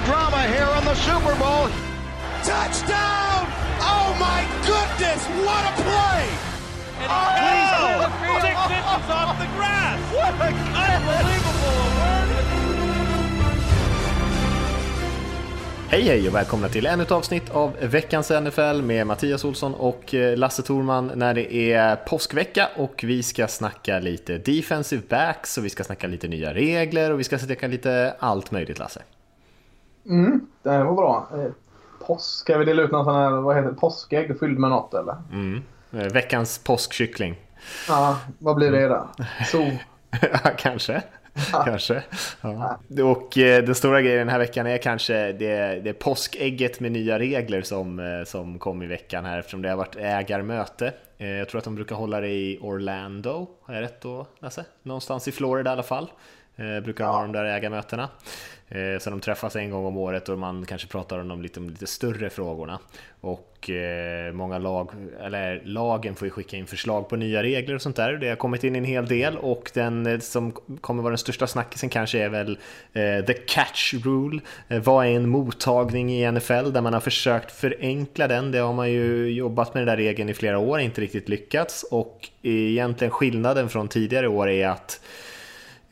family drama here on the Super Bowl. Touchdown! Oh my goodness, what a play! And oh! please, six inches off the grass. What a unbelievable Hej hej och välkomna till ännu ett avsnitt av veckans NFL med Mattias Olsson och eh, Lasse Thorman när det är påskvecka och vi ska snacka lite defensive backs och vi ska snacka lite nya regler och vi ska snacka lite allt möjligt Lasse. Mm, det var bra. Eh, påsk, ska vi dela ut någon sån här, vad heter det, påskägg fylld med något eller? Mm. Eh, veckans påskkyckling. Ja, vad blir det då? So. Kanske. kanske. Ja. Och eh, den stora grejen den här veckan är kanske det, det påskägget med nya regler som, som kom i veckan här eftersom det har varit ägarmöte. Jag tror att de brukar hålla det i Orlando, har jag rätt då Lasse? Någonstans i Florida i alla fall. Brukar de ha de där ägarmötena. Eh, så de träffas en gång om året och man kanske pratar om de lite, lite större frågorna. Och eh, många lag, eller lagen får ju skicka in förslag på nya regler och sånt där. Det har kommit in en hel del och den eh, som kommer vara den största snackisen kanske är väl eh, the catch rule. Eh, vad är en mottagning i NFL där man har försökt förenkla den? Det har man ju jobbat med den där regeln i flera år, inte riktigt lyckats. Och egentligen skillnaden från tidigare år är att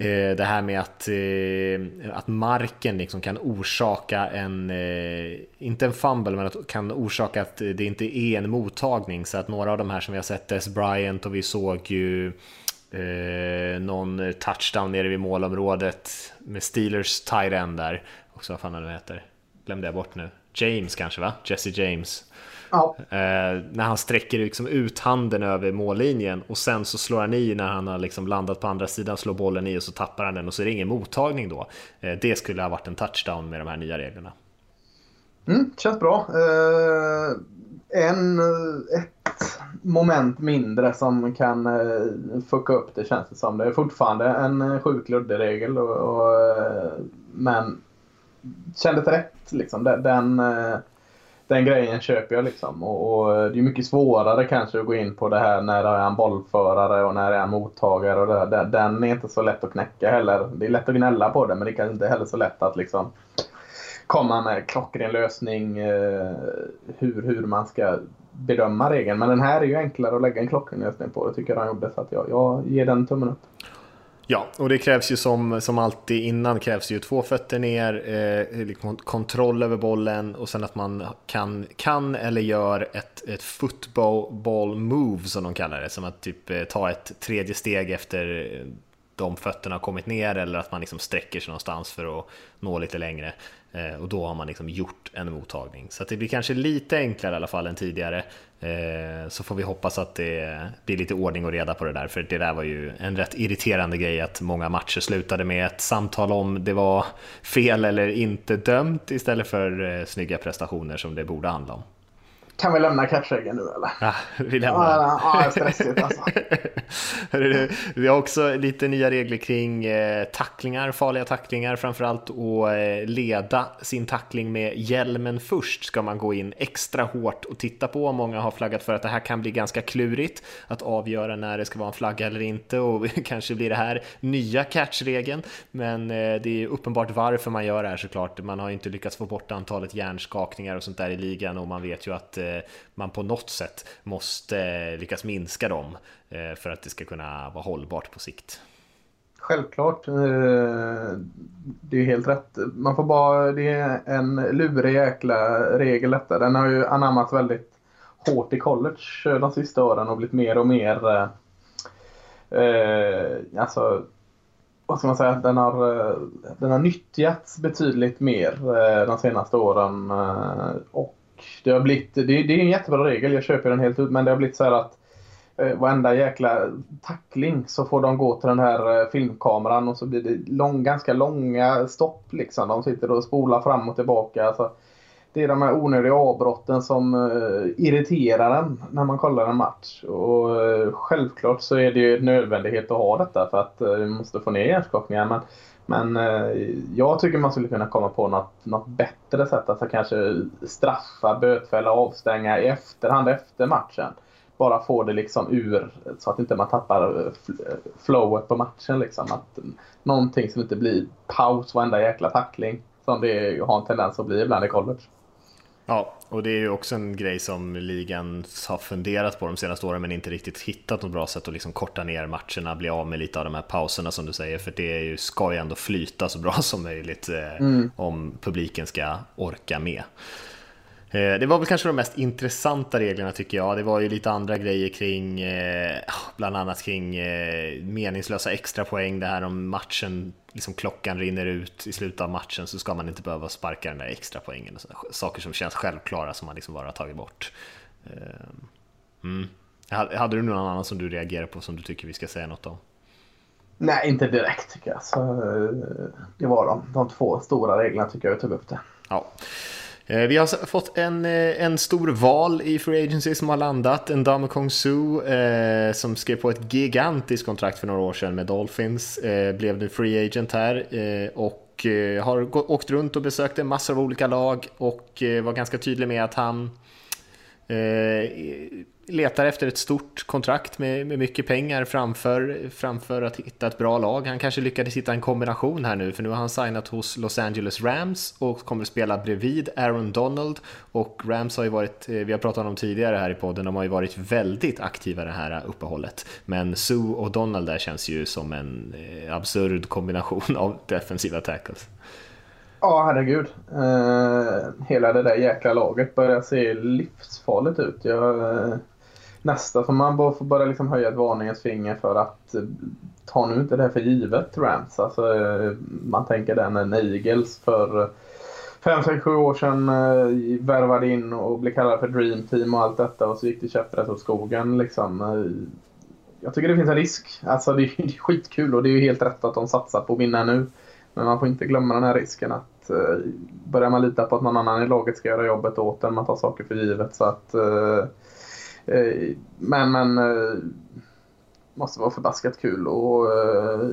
Eh, det här med att, eh, att marken liksom kan orsaka en, eh, inte en fumble, men att kan orsaka att det inte är en mottagning. Så att några av de här som vi har sett, Des Bryant och vi såg ju eh, någon touchdown nere vid målområdet med Steelers tight end där. Också vad fan den heter, glömde jag bort nu. James kanske va? Jesse James. Ja. Eh, när han sträcker liksom ut handen över mållinjen och sen så slår han i när han har liksom landat på andra sidan, slår bollen i och så tappar han den och så är det ingen mottagning då. Eh, det skulle ha varit en touchdown med de här nya reglerna. Mm, känns bra. Eh, en, ett moment mindre som kan eh, fucka upp det känns det som. Det är fortfarande en luddig regel och, och, men kändes rätt liksom. Den, den den grejen köper jag liksom. Och, och, eh, det är mycket svårare kanske att gå in på det här när är en bollförare och när är en mottagare. Och det, den är inte så lätt att knäcka heller. Det är lätt att gnälla på det men det är kanske inte heller så lätt att liksom komma med klockren lösning eh, hur, hur man ska bedöma regeln. Men den här är ju enklare att lägga en klockren lösning på. Det tycker jag han gjorde. Så att jag, jag ger den tummen upp. Ja, och det krävs ju som, som alltid innan krävs ju två fötter ner, eh, liksom kontroll över bollen och sen att man kan, kan eller gör ett, ett football move som de kallar det, som att typ eh, ta ett tredje steg efter eh, de fötterna har kommit ner eller att man liksom sträcker sig någonstans för att nå lite längre. Eh, och då har man liksom gjort en mottagning. Så det blir kanske lite enklare i alla fall än tidigare. Eh, så får vi hoppas att det blir lite ordning och reda på det där, för det där var ju en rätt irriterande grej att många matcher slutade med ett samtal om det var fel eller inte dömt istället för eh, snygga prestationer som det borde handla om. Kan vi lämna catchreggen nu eller? Ja, vi lämnar Ja, ja stressigt alltså. vi har också lite nya regler kring eh, tacklingar, farliga tacklingar framförallt och eh, leda sin tackling med hjälmen först ska man gå in extra hårt och titta på. Många har flaggat för att det här kan bli ganska klurigt att avgöra när det ska vara en flagga eller inte och kanske blir det här nya catchregeln. Men eh, det är uppenbart varför man gör det här såklart. Man har inte lyckats få bort antalet hjärnskakningar och sånt där i ligan och man vet ju att Eh, Eh, man på något sätt måste eh, lyckas minska dem eh, för att det ska kunna vara hållbart på sikt. Självklart. Det är helt rätt. Man får bara, det är en lurig jäkla regel detta. Den har ju anammats väldigt hårt i college de sista åren och blivit mer och mer eh, alltså vad ska man säga, den har, den har nyttjats betydligt mer de senaste åren. Och det har blivit, det, det är en jättebra regel, jag köper den helt ut, men det har blivit så här att eh, varenda jäkla tackling så får de gå till den här eh, filmkameran och så blir det lång, ganska långa stopp liksom. De sitter och spolar fram och tillbaka. Alltså, det är de här onödiga avbrotten som eh, irriterar en när man kollar en match. Och eh, självklart så är det ju nödvändighet att ha detta för att eh, vi måste få ner hjärnskakningar. Men men eh, jag tycker man skulle kunna komma på något, något bättre sätt. Alltså kanske straffa, bötfälla, avstänga i efterhand efter matchen. Bara få det liksom ur så att inte man tappar eh, eh, flowet på matchen. Liksom. Att, någonting som inte blir paus varenda jäkla tackling. som det har en tendens att bli ibland i college. Ja, och det är ju också en grej som ligan har funderat på de senaste åren men inte riktigt hittat något bra sätt att liksom korta ner matcherna, bli av med lite av de här pauserna som du säger, för det är ju, ska ju ändå flyta så bra som möjligt eh, mm. om publiken ska orka med. Eh, det var väl kanske de mest intressanta reglerna tycker jag. Det var ju lite andra grejer kring, eh, bland annat kring eh, meningslösa extra poäng. Det här om matchen, liksom klockan rinner ut i slutet av matchen så ska man inte behöva sparka den där extra poängen. Saker som känns självklara som man liksom bara har tagit bort. Mm. Hade du någon annan som du reagerar på som du tycker vi ska säga något om? Nej, inte direkt tycker jag. Så, det var de, de två stora reglerna tycker jag jag tog upp det. Ja. Eh, vi har fått en, eh, en stor val i Free Agency som har landat. En Dame Kong Su eh, som skrev på ett gigantiskt kontrakt för några år sedan med Dolphins. Eh, blev nu Free Agent här eh, och eh, har åkt runt och besökt en massa av olika lag och var ganska tydlig med att han letar efter ett stort kontrakt med, med mycket pengar framför, framför att hitta ett bra lag. Han kanske lyckades hitta en kombination här nu, för nu har han signat hos Los Angeles Rams och kommer att spela bredvid Aaron Donald. Och Rams har ju varit, eh, vi har pratat om dem tidigare här i podden, de har ju varit väldigt aktiva det här uppehållet. Men Sue och Donald där känns ju som en eh, absurd kombination av defensiva tackles. Ja, herregud. Eh, hela det där jäkla laget börjar se livsfarligt ut. Jag, eh, nästa får man bara, får bara liksom höja ett varningens finger för att eh, ta nu inte det här för givet Rams. Alltså, eh, man tänker den eh, när Eagles för 5-6-7 år sedan eh, värvade in och blev kallade för Dream Team och allt detta och så gick det käpprätt åt skogen. Liksom. Jag tycker det finns en risk. Alltså, det, är, det är skitkul och det är ju helt rätt att de satsar på att vinna nu. Men man får inte glömma den här risken att eh, börjar man lita på att någon annan i laget ska göra jobbet åt en, man tar saker för givet. Så att, Eh, Eh, men, men eh, måste vara förbaskat kul att eh,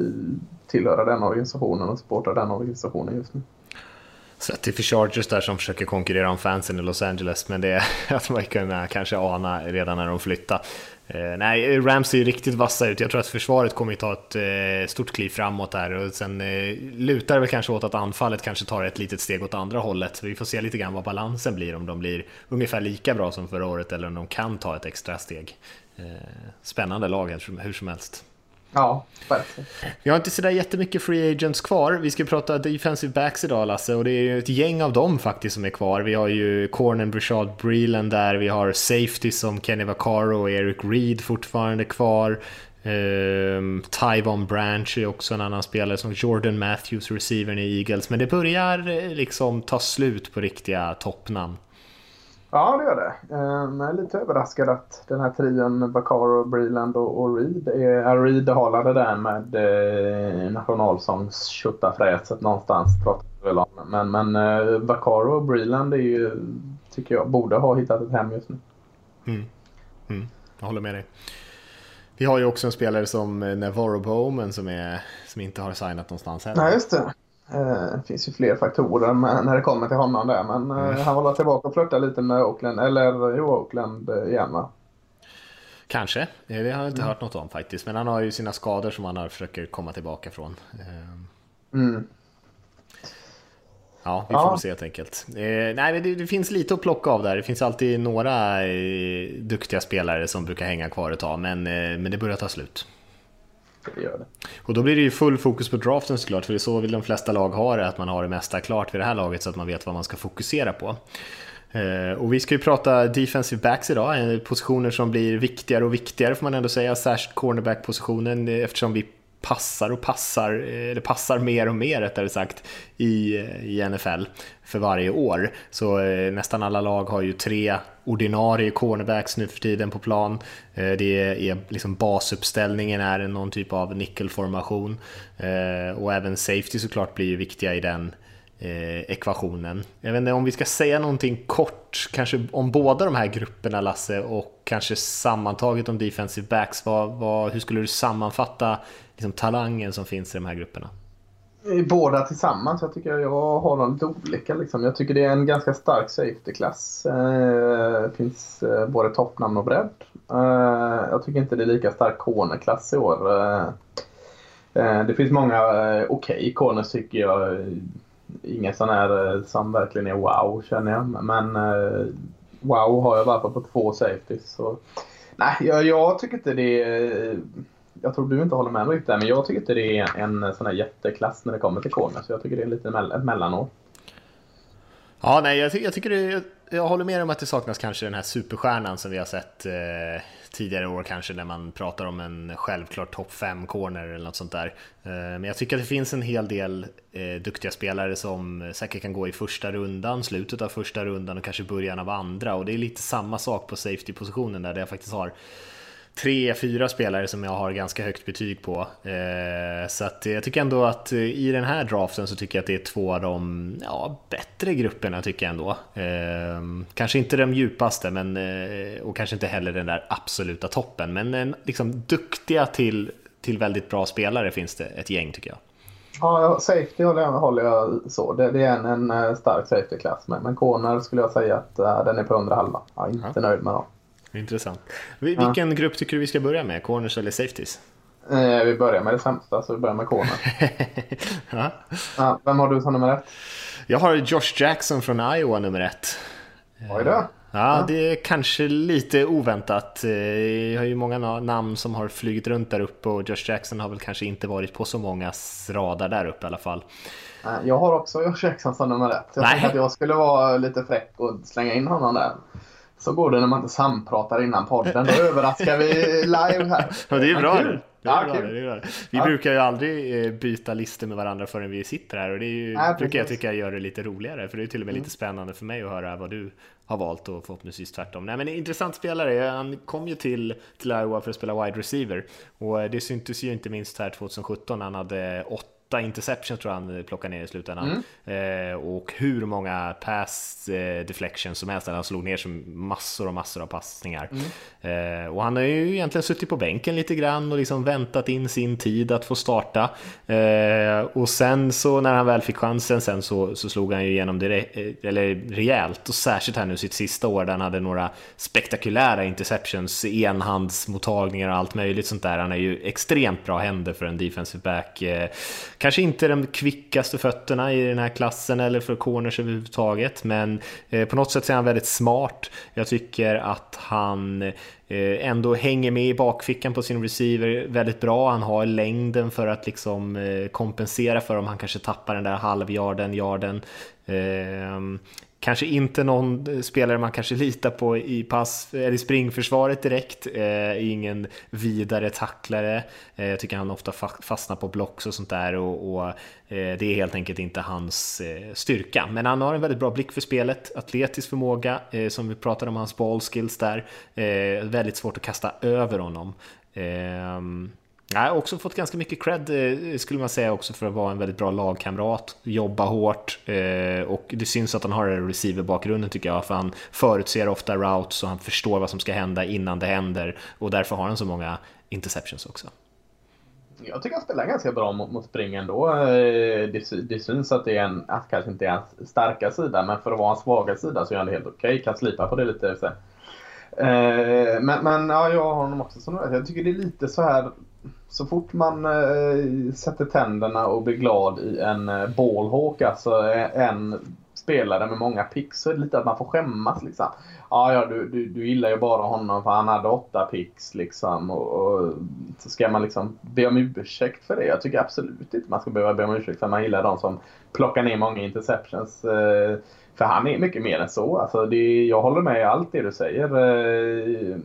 tillhöra den organisationen och supporta den organisationen just nu. Sett till för Chargers där som försöker konkurrera om fansen i Los Angeles, men det är att man kunna kanske ana redan när de flyttar. Eh, nej, Rams ser ju riktigt vassa ut. Jag tror att försvaret kommer att ta ett eh, stort kliv framåt där och sen eh, lutar det väl kanske åt att anfallet kanske tar ett litet steg åt andra hållet. Vi får se lite grann vad balansen blir, om de blir ungefär lika bra som förra året eller om de kan ta ett extra steg. Eh, spännande lag hur som helst. Ja, verkligen. Vi har inte sådär jättemycket free agents kvar. Vi ska prata defensive backs idag Lasse och det är ju ett gäng av dem faktiskt som är kvar. Vi har ju Cornen Brishard, Breeland där, vi har safety som Kenny Vaccaro och Eric Reed fortfarande kvar. Um, Tyvon Branch är också en annan spelare som Jordan Matthews, receivern i Eagles. Men det börjar eh, liksom ta slut på riktiga toppnamn. Ja, det gör det. Ehm, jag är lite överraskad att den här trion Bacaro, Breland och, Reed är Reed har det där med eh, nationalsångs fräset någonstans. Men, men eh, Bacaro och Breland är ju, tycker jag, borde ha hittat ett hem just nu. Mm. Mm. Jag håller med dig. Vi har ju också en spelare som Navarro Bowman som, är, som inte har signat någonstans heller. Nej, just det. Det eh, finns ju fler faktorer när det kommer till honom där. Men eh, mm. han håller tillbaka och flörtar lite med Oakland, eller jo, Oakland eh, igen va? Kanske, det har jag inte mm. hört något om faktiskt. Men han har ju sina skador som han försöker komma tillbaka från. Mm. Ja, vi får ja. se helt enkelt. Eh, nej, det, det, finns lite att plocka av där. Det finns alltid några eh, duktiga spelare som brukar hänga kvar ett tag, men, eh, men det börjar ta slut det gör det. Och då blir det ju full fokus på draften såklart, för det är så vill de flesta lag ha det, att man har det mesta klart vid det här laget så att man vet vad man ska fokusera på. Eh, och vi ska ju prata defensive backs idag, eh, positioner som blir viktigare och viktigare får man ändå säga, särskilt cornerback-positionen eh, eftersom vi passar och passar, eh, eller passar mer och mer rättare sagt, i, eh, i NFL för varje år. Så eh, nästan alla lag har ju tre ordinarie cornerbacks nu för tiden på plan. Eh, det är liksom basuppställningen är någon typ av nickelformation eh, och även safety såklart blir ju viktiga i den eh, ekvationen. Jag vet inte om vi ska säga någonting kort, kanske om båda de här grupperna Lasse och kanske sammantaget om defensive backs. Vad, vad, hur skulle du sammanfatta liksom, talangen som finns i de här grupperna? Båda tillsammans. Jag tycker jag har dem lite olika. Liksom. Jag tycker det är en ganska stark safety-klass. Det finns eh, både toppnamn och bredd. Eh, jag tycker inte det är lika stark corner-klass i år. Det finns många okej okay corners tycker jag. Inga sådana här som verkligen är wow känner jag. Men wow har jag bara på två safeties. Så, nej, jag, jag tycker inte det är jag tror du inte håller med mig riktigt där, men jag tycker inte det är en, sån här jätteklass när det kommer till corner. Så jag tycker det är lite ett mellanår. Ja, nej, jag, ty jag tycker det, jag håller med om att det saknas kanske den här superstjärnan som vi har sett eh, tidigare år kanske när man pratar om en självklart topp 5 corner eller något sånt där. Eh, men jag tycker att det finns en hel del eh, duktiga spelare som säkert kan gå i första rundan, slutet av första rundan och kanske början av andra och det är lite samma sak på safety-positionen där, där jag faktiskt har tre, fyra spelare som jag har ganska högt betyg på. Eh, så att jag tycker ändå att eh, i den här draften så tycker jag att det är två av de ja, bättre grupperna tycker jag ändå. Eh, kanske inte de djupaste men, och kanske inte heller den där absoluta toppen men liksom duktiga till, till väldigt bra spelare finns det ett gäng tycker jag. Ja, safety håller jag, håller jag så. Det, det är en, en stark safety-klass. Men, men corner skulle jag säga att uh, den är på under halva. Jag är inte ja. nöjd med dem. Intressant. Vilken ja. grupp tycker du vi ska börja med? Corners eller safeties? Eh, vi börjar med det sämsta, så vi börjar med corners. ja. ja. Vem har du som nummer ett? Jag har Josh Jackson från Iowa nummer ett. Oj då. Ja, ja, det är kanske lite oväntat. Eh, jag har ju många namn som har flugit runt där uppe och Josh Jackson har väl kanske inte varit på så många radar där uppe i alla fall. Jag har också Josh Jackson som nummer ett. Jag tänkte att jag skulle vara lite fräck och slänga in honom där. Så går det när man inte sampratar innan podden. Då överraskar vi live här. Ja, det är bra. Det. Det är ja, bra, det är bra. Vi ja. brukar ju aldrig eh, byta listor med varandra förrän vi sitter här och det är ju, ja, brukar jag tycka gör det lite roligare för det är till och med mm. lite spännande för mig att höra vad du har valt och förhoppningsvis tvärtom. Nej men intressant spelare, han kom ju till, till Iowa för att spela wide receiver och eh, det syntes ju inte minst här 2017 han hade åtta åtta interceptions tror jag han plockade ner i slutändan. Mm. Eh, och hur många pass eh, deflections som helst. Han slog ner som massor och massor av passningar. Mm. Eh, och han har ju egentligen suttit på bänken lite grann och liksom väntat in sin tid att få starta. Eh, och sen så när han väl fick chansen sen så, så slog han ju igenom det eh, eller rejält. Och särskilt här nu sitt sista år där han hade några spektakulära interceptions, enhandsmottagningar och allt möjligt sånt där. Han är ju extremt bra händer för en defensive back. Kanske inte de kvickaste fötterna i den här klassen eller för corners överhuvudtaget, men eh, på något sätt är han väldigt smart. Jag tycker att han eh, ändå hänger med i bakfickan på sin receiver väldigt bra. Han har längden för att liksom eh, kompensera för om han kanske tappar den där halvjarden, yarden. Ehm, Kanske inte någon eh, spelare man kanske litar på i pass eller i springförsvaret direkt. Eh, ingen vidare tacklare. Eh, jag tycker han ofta fastnar på blocks och sånt där och, och eh, det är helt enkelt inte hans eh, styrka. Men han har en väldigt bra blick för spelet, atletisk förmåga eh, som vi pratade om hans ballskills där. Eh, väldigt svårt att kasta över honom. Ehm, jag har också fått ganska mycket cred eh, skulle man säga också för att vara en väldigt bra lagkamrat, jobba hårt eh, och det syns att han har en receiver-bakgrunden tycker jag, för han förutser ofta routes och han förstår vad som ska hända innan det händer och därför har han så många interceptions också. Jag tycker han spelar ganska bra mot, mot spring ändå. Eh, det, det syns att det är en, att kanske inte är hans starka sida, men för att vara hans svaga sida så är han helt okej. Okay. Kan slipa på det lite sen. Men, men ja, jag har honom också som Jag tycker det är lite så här så fort man eh, sätter tänderna och blir glad i en eh, ballhawk, alltså eh, en spelare med många picks, så är det lite att man får skämmas. Liksom. Ja, ja du, du, du gillar ju bara honom för han hade åtta picks. Liksom, och, och, så ska man liksom be om ursäkt för det. Jag tycker absolut inte man ska behöva be om ursäkt för att man gillar de som plockar ner många interceptions. Eh, för han är mycket mer än så. Alltså det, jag håller med i allt det du säger. Eh,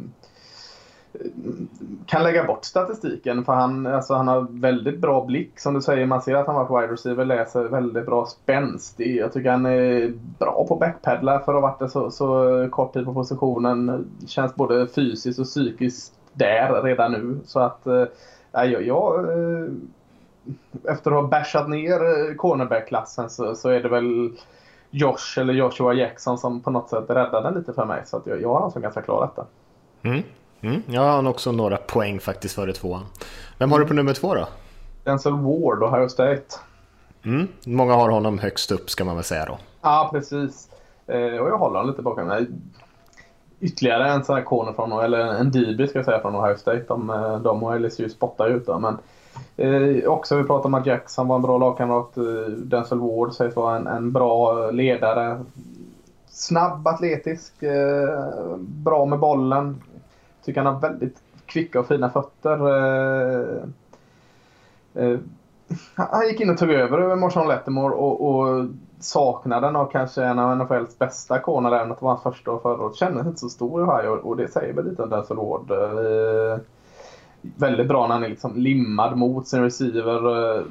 kan lägga bort statistiken för han, alltså han har väldigt bra blick som du säger. Man ser att han var wide receiver, läser väldigt bra spänst. Jag tycker han är bra på backpedla för att ha varit det så, så kort tid på positionen. Känns både fysiskt och psykiskt där redan nu. Så att äh, jag, jag eh, efter att ha bashat ner cornerback-klassen så, så är det väl Josh eller Joshua Jackson som på något sätt räddade den lite för mig. Så att jag, jag har alltså ganska klar detta. Mm. Mm, jag har också några poäng faktiskt före tvåan. Vem har du på nummer två då? Denzel Ward, Ohio State. Mm, många har honom högst upp ska man väl säga då. Ja, precis. Eh, och jag håller honom lite bakom mig. Ytterligare en sån här corner från, eller en DB ska jag säga från Ohio State. De, eh, de och LSU spottar ju ut dem. Men Eh, också vi pratade om att Jackson var en bra lagkamrat. Eh, Denzel Ward sägs vara en, en bra ledare. Snabb, atletisk, eh, bra med bollen. Tycker han har väldigt kvicka och fina fötter. Eh, eh, han gick in och tog över över Marshawn Lettermore och, och saknaden av kanske en av NFLs bästa corner, även att det var hans första och förra året, kändes inte så stor i Ohio och det säger väl lite om Denzel Ward. Eh, väldigt bra när han är liksom limmad mot sin receiver. Eh,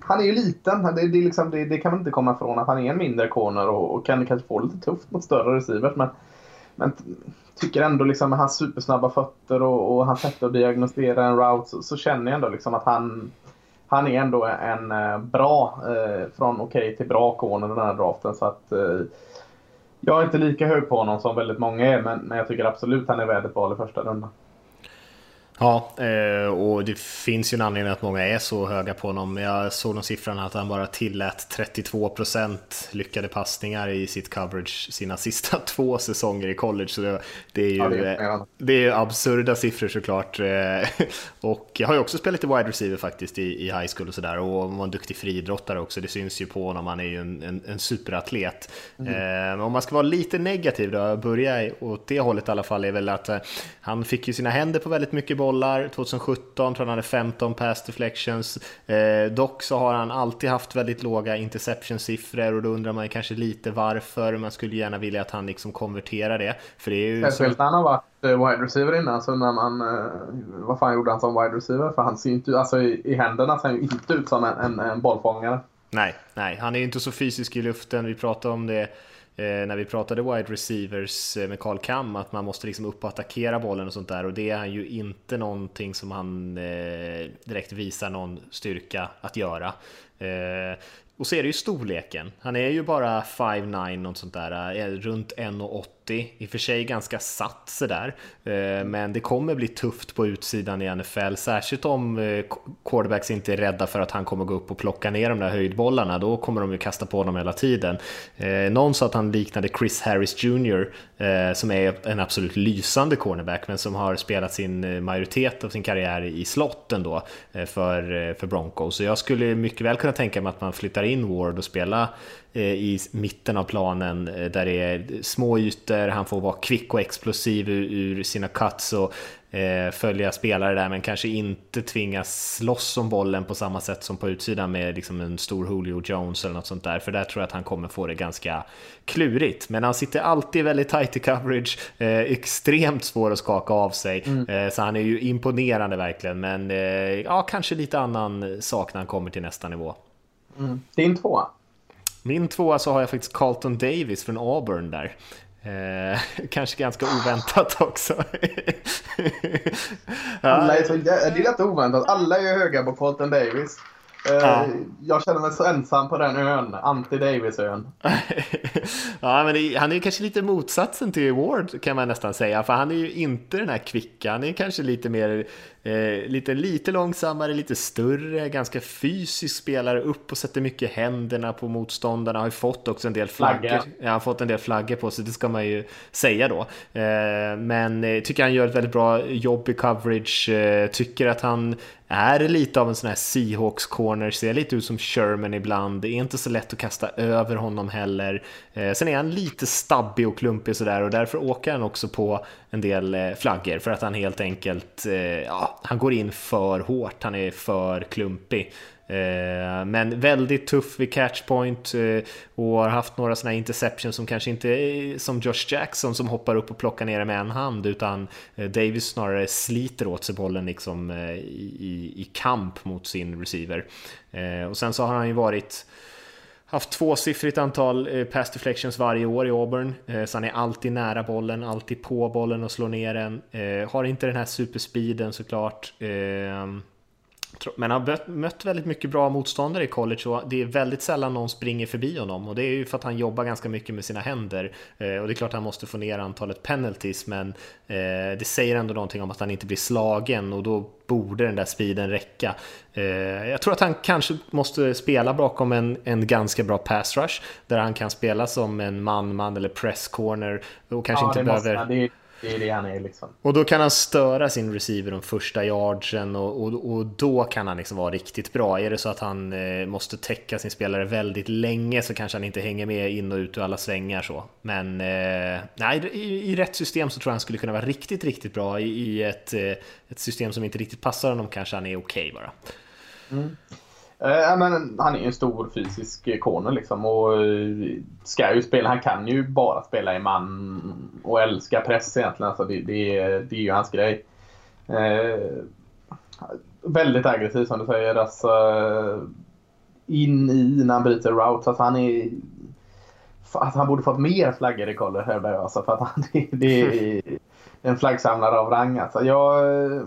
han är ju liten. Det, det, liksom, det, det, kan man inte komma ifrån att han är en mindre corner och, och kan kanske få lite tufft mot större receivers. Men, men tycker ändå liksom med hans supersnabba fötter och, och hans sätt att diagnostisera en route så, så, känner jag ändå liksom att han, han är ändå en eh, bra, eh, från okej okay till bra corner den här draften. Så att, eh, jag är inte lika hög på honom som väldigt många är men, men jag tycker absolut han är värd ett val i första rundan. Ja, eh, och det finns ju en anledning att många är så höga på honom. Jag såg någon siffran att han bara tillät 32% lyckade passningar i sitt coverage sina sista två säsonger i college. Så det, är ju ja, det är, eh, det är absurda siffror såklart. Eh, och jag har ju också spelat lite wide receiver faktiskt i, i high school och sådär och var en duktig friidrottare också. Det syns ju på honom, han är ju en, en, en superatlet. Mm. Men om man ska vara lite negativ då, börja åt det hållet i alla fall, är väl att han fick ju sina händer på väldigt mycket boll bollar. 2017 tror jag han hade 15 pass deflections. Eh, dock så har han alltid haft väldigt låga interception-siffror och då undrar man kanske lite varför. Man skulle gärna vilja att han liksom konverterar det. För det är ju Speciellt när han har varit eh, wide receiver innan. Så när man, eh, vad fan gjorde han som wide receiver? För han ser inte, alltså i, i händerna ser han ju inte ut som en, en, en bollfångare. Nej, nej, han är ju inte så fysisk i luften. Vi pratade om det Eh, när vi pratade wide receivers eh, med Carl Kam att man måste liksom upp och attackera bollen och sånt där och det är ju inte någonting som han eh, direkt visar någon styrka att göra. Eh, och så är det ju storleken. Han är ju bara 5'9 och sånt där, eh, runt 1,80 i och för sig ganska satt sådär. Eh, men det kommer bli tufft på utsidan i NFL, särskilt om eh, quarterbacks inte är rädda för att han kommer gå upp och plocka ner de där höjdbollarna. Då kommer de ju kasta på honom hela tiden. Eh, någon sa att han liknade Chris Harris Jr. som är en absolut lysande cornerback, men som har spelat sin majoritet av sin karriär i slotten då för, för Broncos. Så jag skulle mycket väl kunna tänka mig att man flyttar in Ward och spelar i mitten av planen eh, där det är små ytor, han får vara kvick och explosiv ur, sina cuts och eh, följa spelare där men kanske inte tvingas slåss om bollen på samma sätt som på utsidan med liksom en stor Julio Jones eller något sånt där för där tror jag att han kommer få det ganska klurigt men han sitter alltid väldigt tight i coverage extremt svår att skaka av sig mm. så han är ju imponerande verkligen men ja kanske lite annan sak när han kommer till nästa nivå. Mm. Din tvåa? Min tvåa så har jag faktiskt Carlton Davis från Auburn där. Eh, kanske ganska oväntat också. Alla är så, det är inte oväntat. Alla är höga på Carlton Davis. Eh, ja. Jag känner mig så ensam på den ön, anti-Davis-ön. ja, men det, han är kanske lite motsatsen till Ward kan man nästan säga, för han är ju inte den här kvicka, han är kanske lite mer Eh, lite, lite långsammare, lite större, ganska fysisk spelare, upp och sätter mycket händerna på motståndarna, har ju fått också en del flaggor. Ja, har fått en del flaggor på sig, det ska man ju säga då. Eh, men eh, tycker han gör ett väldigt bra jobb i coverage, eh, tycker att han är lite av en sån här Seahawks corner, ser lite ut som Sherman ibland, det är inte så lätt att kasta över honom heller. Eh, sen är han lite stabbig och klumpig sådär och därför åker han också på en del eh, flaggor för att han helt enkelt, eh, ja, han går in för hårt, han är för klumpig. Eh, men väldigt tuff vid catchpoint eh, och har haft några sådana interceptions som kanske inte är som Josh Jackson som hoppar upp och plockar ner det med en hand utan Davis snarare sliter åt sig bollen liksom i, i kamp mot sin receiver. Och sen så har han ju varit haft tvåsiffrigt antal pass deflections varje år i Auburn, så han är alltid nära bollen, alltid på bollen och slår ner den. Har inte den här superspeeden såklart. Men han har mött väldigt mycket bra motståndare i college och det är väldigt sällan någon springer förbi honom. Och det är ju för att han jobbar ganska mycket med sina händer. Och det är klart han måste få ner antalet penalties men det säger ändå någonting om att han inte blir slagen och då borde den där speeden räcka. Jag tror att han kanske måste spela bakom en, en ganska bra pass rush där han kan spela som en man-man eller press corner och kanske ja, inte behöver... Det, Det är det han är liksom. Och då kan han störa sin receiver de första yardsen och, och, och då kan han liksom vara riktigt bra. Är det så att han eh, måste täcka sin spelare väldigt länge så kanske han inte hänger med in och ut ur alla svängar så. Men eh, nej, i, i, rätt system så tror jag han skulle kunna vara riktigt, riktigt bra. I, i ett, eh, ett system som inte riktigt passar honom kanske han är okej okay bara. Mm. Eh, men han är en stor fysisk corner liksom och eh, ska ju spela. Han kan ju bara spela i man och älska press egentligen. Alltså det, det, det är ju hans grej. Eh, väldigt aggressiv som du säger. Alltså, in i när han bryter routes. Alltså han är... Alltså han borde fått mer flaggor i collet hävdar jag. Alltså för att han, det, det är en flaggsamlare av rang. Alltså jag eh,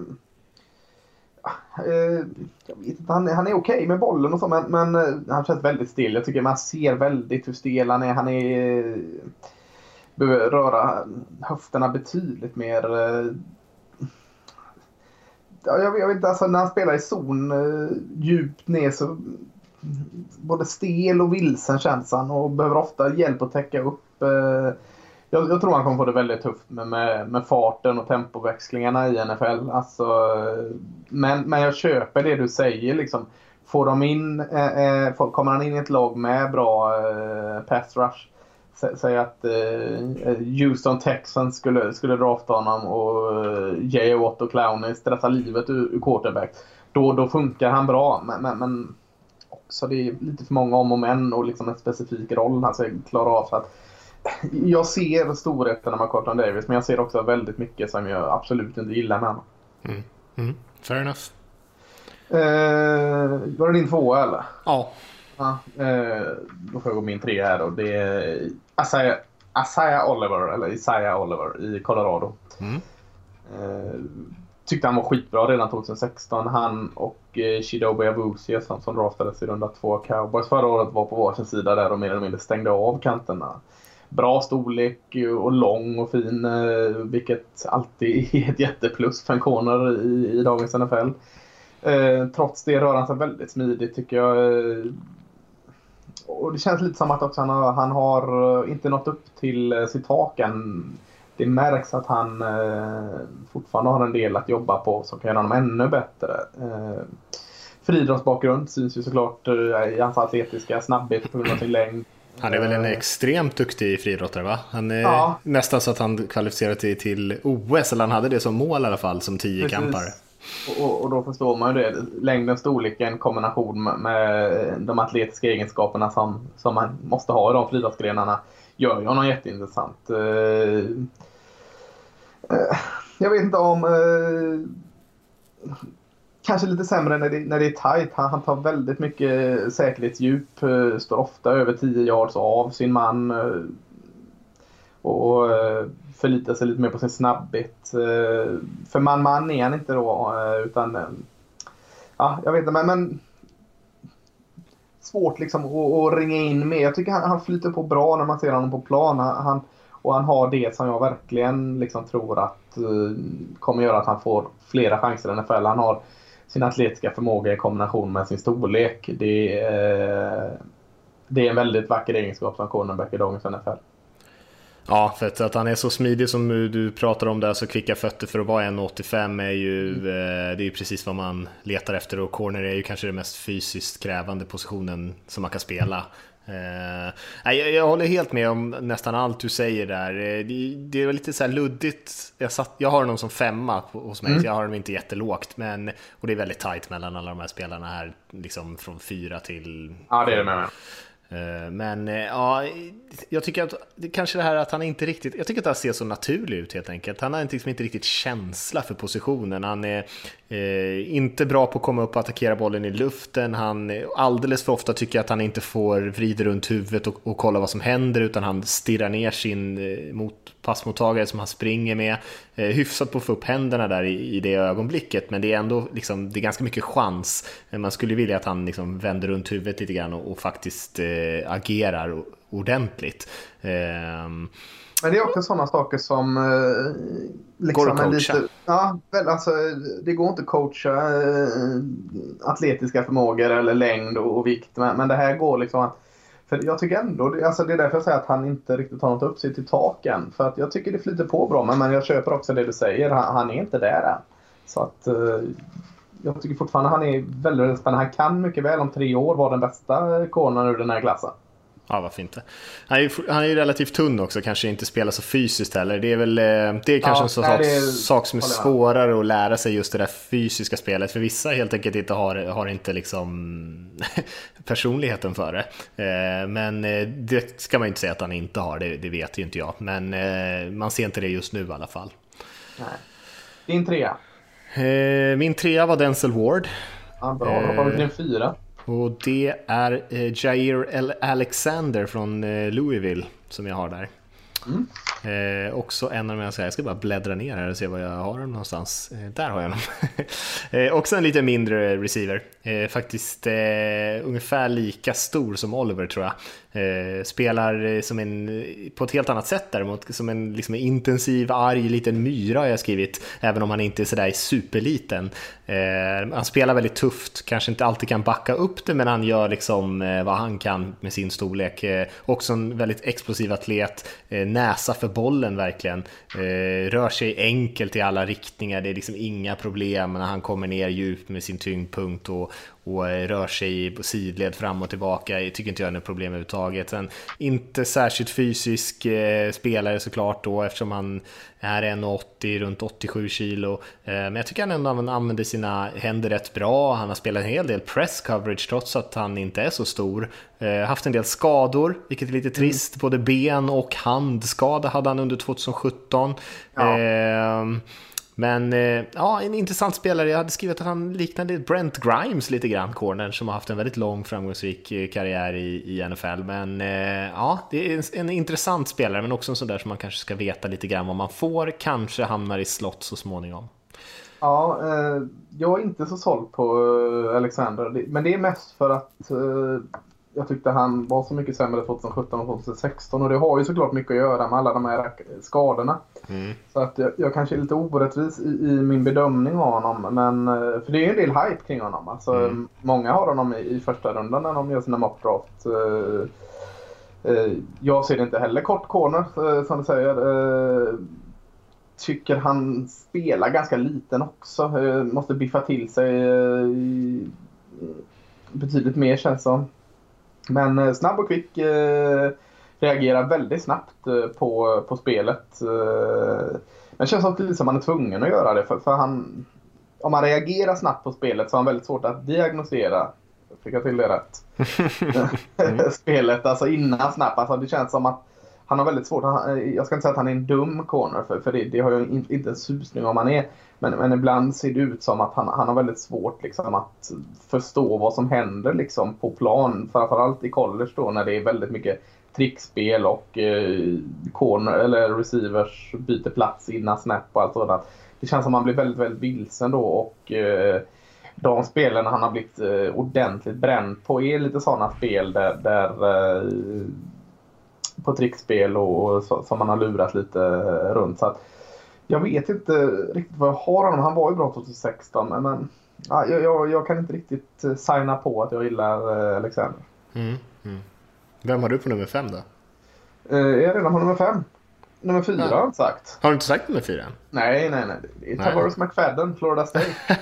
Eh, jag vet inte, han, han är okej okay med bollen och så men, men eh, han känns väldigt still. Jag tycker man ser väldigt hur stel han är. Han är eh, behöver röra höfterna betydligt mer. Ja, jag, jag vet inte, alltså när han spelar i zon djupt ner så mm, både stel och vilsen känns han och behöver ofta hjälp att täcka upp jag, jag, tror han kommer få det väldigt tufft med, med, med, farten och tempoväxlingarna i NFL. Alltså, men, men jag köper det du säger. Liksom. Får de in, eh, eh får, kommer han in i ett lag med bra eh, pass rush. Säg att eh, Houston Texans skulle, skulle drafta honom och eh, J.A. Watt och Clowney stressar livet ur, ur quarterback. Då, då funkar han bra. Men, men, men också det är lite för många om och men och liksom en specifik roll han ska klara av. Så att, jag ser storheterna med Corton Davis men jag ser också väldigt mycket som jag absolut inte gillar med honom. Mm. Mm. Fair enough. Eh, var det din tvåa eller? Ja. ja eh, då får jag gå min tre här då. Det är Asaya, Asaya Oliver, eller Isaiah Oliver i Colorado. Mm. Eh, tyckte han var skitbra redan 2016. Han och eh, Shidobe Abusia som, som draftades i runda två Cowboys förra året var på varsin sida där och mer eller mindre stängde av kanterna bra storlek och lång och fin. Eh, vilket alltid är ett jätteplus för en corner i, i dagens NFL. Eh, trots det rör han sig väldigt smidigt tycker jag. Eh, och det känns lite som att också han har, han har eh, inte nått upp till sitt tak än. Det märks att han fortfarande har en del att jobba på som kan göra honom ännu bättre. Friidrottsbakgrund syns ju såklart i hans atletiska snabbhet på grund av sin längd. Han är väl en extremt duktig friidrottare va? Han är ja. nästan så att han kvalificerade sig till OS, eller han hade det som mål i alla fall, som tiokampare. Och, och då förstår man ju det. Längden, storleken, kombination med de atletiska egenskaperna som, som man måste ha i de friidrottsgrenarna gör ju honom jätteintressant. Eh, eh, jag vet inte om kanske lite sämre när det, när det är tight. Han, han tar väldigt mycket säkerhetsdjup. Eh, står ofta över 10 yards av sin man. Eh, och eh, förlitar sig lite mer på sin snabbhet. För man-man är han inte då. Utan, ja, jag vet inte. Men, men svårt liksom att, att, ringa in med. Jag tycker han, han flyter på bra när man ser honom på plan. Han, och han har det som jag verkligen liksom tror att kommer göra att han får flera chanser i NFL. Han har sin atletiska förmåga i kombination med sin storlek. Det är, det är en väldigt vacker egenskap som cornerback i dagens NFL. Ja, för att han är så smidig som du pratar om där, så kvicka fötter för att vara 1,85 är ju, mm. det är ju precis vad man letar efter och corner är ju kanske den mest fysiskt krävande positionen som man kan spela. Eh, jag, jag, håller helt med om nästan allt du säger där. Eh, det, det är lite så här luddigt. Jag, satt, jag har honom som femma hos mig, mm. så jag har honom inte jättelågt. Men, och det är väldigt tight mellan alla de här spelarna här, liksom från fyra till... Ja, det är det med. Eh, men eh, ja, jag tycker att det kanske det här att han inte riktigt, jag tycker att han ser så naturlig ut helt enkelt. Han har liksom inte riktigt känsla för positionen. Han är eh, inte bra på att komma upp och attackera bollen i luften. Han alldeles för ofta tycker att han inte får vrida runt huvudet och, och kolla vad som händer utan han stirrar ner sin eh, mot, passmottagare som han springer med. Eh, hyfsat på att få upp händerna där i, i det ögonblicket men det är ändå liksom, det är ganska mycket chans. Eh, man skulle vilja att han liksom vänder runt huvudet lite grann och, och faktiskt eh, agerar ordentligt. Ehm, men det är också sådana saker som... Eh, liksom går att coacha? Lite, ja, väl, alltså, det går inte att coacha eh, atletiska förmågor eller längd och, och vikt. Men, men, det här går liksom att För jag tycker ändå, alltså det är därför jag säger att han inte riktigt har nått upp sig till tak än. För att jag tycker det flyter på bra, men, men jag köper också det du säger. Han, han är inte där än. Så att eh, jag tycker fortfarande han är väldigt, väldigt spännande. Han kan mycket väl om tre år vara den bästa cornern ur den här klassen. Ja, varför inte? Han är, ju, han är ju relativt tunn också, kanske inte spelar så fysiskt heller. Det är väl det är kanske Ja, en sån sak, är- sak som är svårare att lära sig just det där fysiska spelet. För vissa helt enkelt inte har, har inte liksom personligheten för det. Eh, Men eh, det ska man inte säga att han inte har, det, det vet ju inte jag. Men eh, man ser inte det just nu i alla fall. Nej. Din trea. Eh, Min trea var Denzel Ward. Ja, bra, då hoppar vi till din fyra. Och det är eh, Jair Alexander från eh, Louisville som jag har där. Mm. Eh, också en av de jag ska bara bläddra ner här och se var jag har dem någonstans. Eh, där har jag dem. eh, också en lite mindre receiver. Eh, faktiskt eh, ungefär lika stor som Oliver tror jag. Eh, spelar eh, som en, på ett helt annat sätt däremot. Som en liksom, intensiv, arg liten myra har jag skrivit. Även om han inte är sådär superliten. Eh, han spelar väldigt tufft, kanske inte alltid kan backa upp det men han gör liksom eh, vad han kan med sin storlek. Eh, också en väldigt explosiv atlet, eh, näsa för bollen verkligen. Eh, rör sig enkelt i alla riktningar, det är liksom inga problem när han kommer ner djupt med sin tyngdpunkt och, och eh, rör sig i sidled fram och tillbaka. Jag tycker inte jag är något problem överhuvudtaget. Sen, inte särskilt fysisk eh, spelare såklart då eftersom han är 1,80, runt 87 kilo. Eh, men jag tycker han ändå använder- sina händer rätt bra. Han har spelat en hel del press coverage trots att han inte är så stor. Eh, haft en del skador, vilket är lite trist. Både ben och handskada hade han under 2017. Ja. Men eh, ja, en intressant spelare. Jag hade skrivit att han liknade Brent Grimes lite grann, cornern, som har haft en väldigt lång framgångsrik eh, karriär i, i NFL. Men eh, ja, det är en, en intressant spelare, men också en sån där som man kanske ska veta lite grann vad man får. Kanske hamnar i slott så småningom. Ja, eh, jag är inte så såld på eh, Alexander. Men det är mest för att eh, jag tyckte han var så mycket sämre 2017 och 2016. Och det har ju såklart mycket att göra med alla de här skadorna. Mm. Så att jag, jag kanske är lite orättvis i, i min bedömning av honom. Men, eh, för det är ju en del hype kring honom. Alltså, Mm. Många har honom i, i första rundan när de gör sina mock draft. Eh, eh, jag ser det inte heller kort corner som du säger. Tycker han spelar ganska liten också. Måste biffa till sig betydligt mer känns som. Men snabb och kvick. Eh, reagerar väldigt snabbt eh, på, på spelet. Eh, men det känns också lite som att han är tvungen att göra det. För, för han, om man reagerar snabbt på spelet så har han väldigt svårt att diagnosera. Fick jag till det rätt? spelet, alltså innan snabbt. Alltså det känns som att han har väldigt svårt. Han, jag ska inte säga att han är en dum corner, för, för det, det har jag in, inte en susning om han är. Men, men ibland ser det ut som att han, han har väldigt svårt liksom, att förstå vad som händer liksom, på plan. Framförallt i college då när det är väldigt mycket trickspel och eh, corner, eller receivers byter plats innan snap och allt sådant. Det känns som att han blir väldigt, väldigt vilsen då och eh, de spelen han har blivit eh, ordentligt bränd på är lite sådana spel där, där eh, på trickspel och, och så, som man har lurat lite runt. Så att, jag vet inte riktigt vad jag har honom. Han var ju bra 2016 men, men ja, jag, jag, kan inte riktigt eh, signa på att jag gillar eh, Alexander. Mm. Mm. Vem har du på nummer fem då? Jag är redan på nummer fem. Nummer fyra Ja. har jag inte sagt. Har du inte sagt nummer fyra? Nej, nej, nej. Det är Nej. Tavares McFadden, Florida State.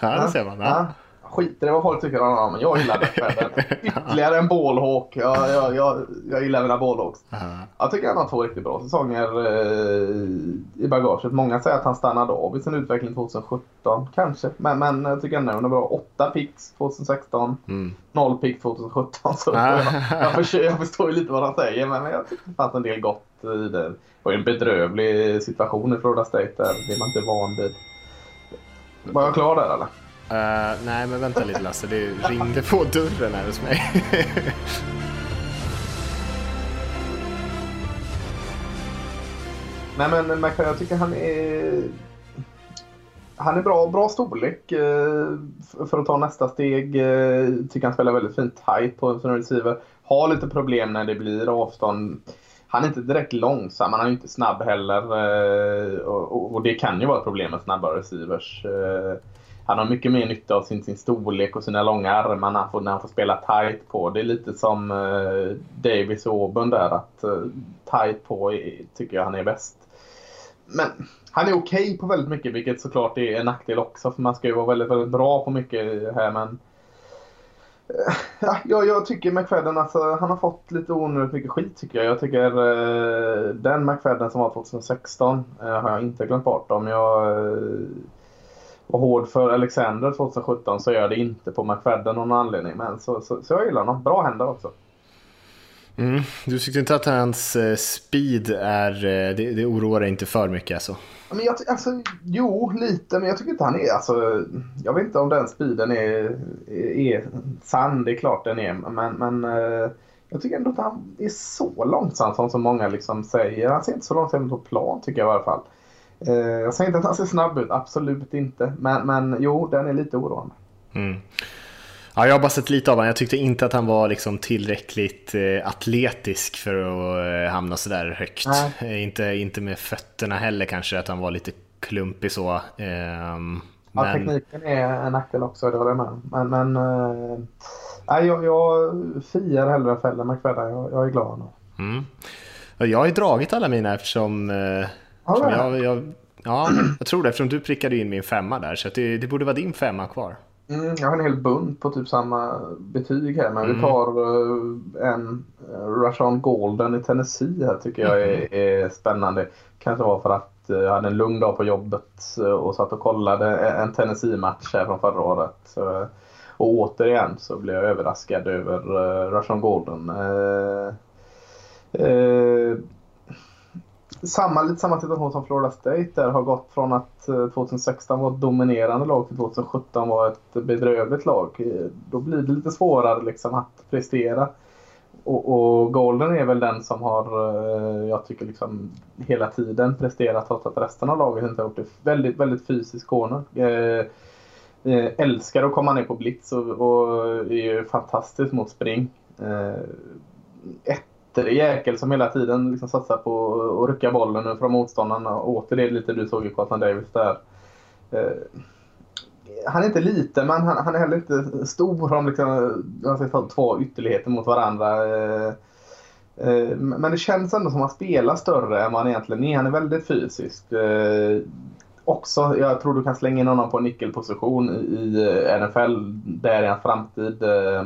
ja, det ser man. Ja. Skiter i vad folk tycker om honom, men jag gillar McFadden. Ytterligare en ballhawk. Jag, jag, jag, jag gillar mina ballhawks. Aha. Jag tycker han har två riktigt bra säsonger eh, i bagaget. Många säger att han stannade av i sin utveckling 2017, kanske. Men, men jag tycker ändå han är bra. 8 picks 2016, Mm. 0 pick 2017. Så Ah. jag, jag, förstår, jag förstår ju lite vad han säger, men jag tycker det fanns en del gott i det. Det var ju en bedrövlig situation i Florida State där. Det är man inte van vid. Var jag klar där eller? Uh, nej, men vänta lite Lasse. Det ringde på dörren här hos mig. Nej men McFadden, jag tycker han är... Han är bra, bra storlek eh, för att ta nästa steg. Jag tycker han spelar väldigt fint tight på en receiver. Har lite problem när det blir avstånd. Han är inte direkt långsam, han är inte snabb heller. Och det kan ju vara ett problem med snabba receivers. Han har mycket mer nytta av sin, sin storlek och sina långa armar när han får, när han får spela tight på. Det är lite som eh, Davis och Auburn där. Att eh, tight på är, tycker jag han är bäst. Men han är okej okay på väldigt mycket vilket såklart är en nackdel också. För man ska ju vara väldigt, väldigt bra på mycket här. Men eh, Ja, jag, jag tycker McFadden, alltså, han har fått lite onödigt mycket skit tycker jag. Jag tycker eh, den McFadden som var 2016 eh, har jag inte glömt bort. Om jag eh, var hård för Alexander 2017 så gör jag det inte på McFadden av någon anledning. Men så, så, så jag gillar honom. Bra händer också. Mm. Du tyckte inte att hans eh, speed är, eh, det, det oroar dig inte för mycket alltså? Men jag, alltså, jo, lite, men jag tycker inte han är... Alltså, jag vet inte om den speeden är, är, är sann, det är klart den är. Men, men eh, jag tycker ändå inte han är så långsam som så många liksom säger. Han ser inte så långsam ut på plan tycker jag i alla fall. Jag säger inte att han ser snabb ut, absolut inte. Men, men jo, den är lite oroande. Mm. Ja, jag har bara sett lite av honom. Jag tyckte inte att han var liksom tillräckligt eh, atletisk för att eh, hamna sådär högt. Eh, inte, inte med fötterna heller kanske, att han var lite klumpig så. Ehm, ja, tekniken är en nackdel också, det håller jag med Men, men eh, jag, jag friar hellre än fäller McFedda. Jag, jag är glad nu. Mm. Jag har ju dragit alla mina eftersom, eh, jag, jag, ja, jag tror det, eftersom du prickade in min femma där. Så det, det borde vara din femma kvar. Mm, jag har en hel bunt på typ samma betyg här. Men mm. vi tar uh, en uh, Rashawn Golden i Tennessee här tycker jag är, mm. är spännande. Kanske var för att uh, jag hade en lugn dag på jobbet och satt och kollade en Tennessee-match här från förra året. Och återigen så blev jag överraskad över Rashawn Golden samma, lite samma situation som Florida State där har gått från att eh, 2016 var ett dominerande lag till 2017 var ett bedrövligt lag. Eh, då blir det lite svårare liksom att prestera. Och, och Golden är väl den som har, eh, jag tycker liksom hela tiden presterat trots att resten av laget inte har gjort det. Väldigt, väldigt fysisk corner. Eh, älskar att komma ner på blitz och, och är ju fantastisk mot spring. Eh, ett jäkel som hela tiden liksom satsar på att rycka bollen från motståndarna. Åter det lite du såg i Carlton Davis där. Eh, han är inte liten men han, han är heller inte stor om liksom, ta två ytterligheter mot varandra. Eh, eh, men det känns ändå som att han spelar större än vad han egentligen är. Han är väldigt fysisk. Eh, också, jag tror du kan slänga in honom på en nyckelposition i eh, NFL. Där är hans framtid. Eh,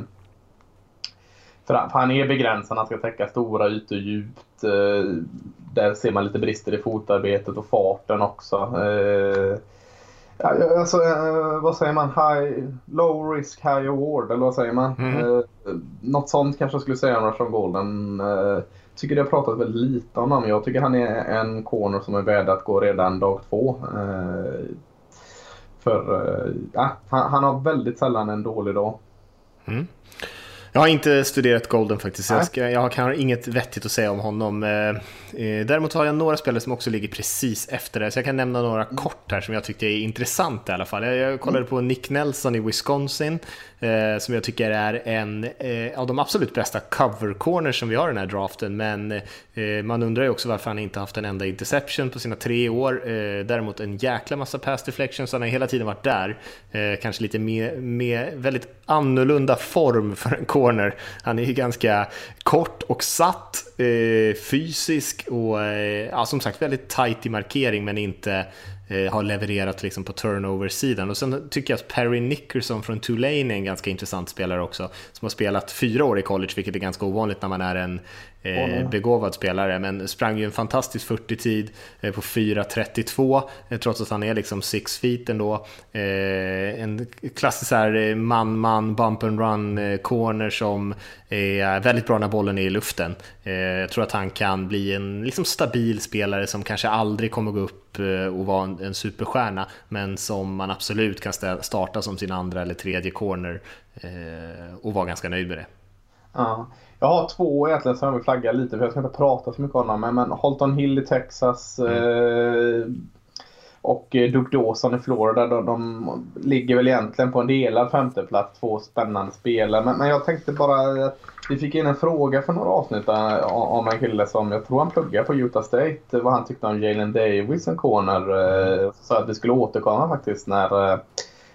för han är begränsad, han ska täcka stora ytor djupt. Eh, där ser man lite brister i fotarbetet och farten också. Eh, alltså, eh, vad säger man? High, low risk, high award, eller vad säger man? Mm. Något sånt kanske jag skulle säga om Russian Golden. Tycker det har pratat väldigt lite om honom. Jag tycker han är en corner som är värd att gå redan dag två. För ja, han, har väldigt sällan en dålig dag. Mm. Jag har inte studerat Golden faktiskt. Jag, ska, jag har inget vettigt att säga om honom. Eh, eh, däremot har jag några spelare som också ligger precis efter det. Så jag kan nämna några mm. kort här som jag tyckte är intressant i alla fall. Jag, kollade mm. på Nick Nelson i Wisconsin. Eh, som jag tycker är en av de absolut bästa cover corners som vi har i den här draften. Men man undrar ju också varför han inte haft en enda interception på sina tre år. däremot en jäkla massa pass deflections. Han har hela tiden varit där. kanske lite med, med väldigt annorlunda form för en corner. Han är ju ganska kort och satt, eh, fysisk och eh, ja, som sagt väldigt tight i markering men inte eh, har levererat liksom på turnover-sidan. Och sen tycker jag att Perry Nickerson från Tulane är en ganska intressant spelare också, som har spelat fyra år i college, vilket är ganska ovanligt när man är en eh, begåvad spelare, men sprang ju en fantastisk 40-tid eh, på 4.32, eh, trots att han är liksom six feet ändå. Eh, en klassisk man-man, bump and run eh, corner som är väldigt bra när bollen är i luften. Eh, jag tror att han kan bli en liksom stabil spelare som kanske aldrig kommer gå upp och vara en, en superstjärna, men som man absolut kan starta som sin andra eller tredje corner och vara ganska nöjd med det. Ja. Jag har två egentligen som jag vill flagga lite för jag ska inte prata så mycket om dem. Men, men Holton Hill i Texas mm. eh, och eh, Duke Dawson i Florida. De, de, ligger väl egentligen på en delad femteplats. Två spännande spelare. Men, men jag tänkte bara vi fick in en fråga för några avsnitt eh, om en kille som jag tror han pluggar på Utah State. Vad han tyckte om Jalen Davis, en corner. Eh, så att vi skulle återkomma faktiskt när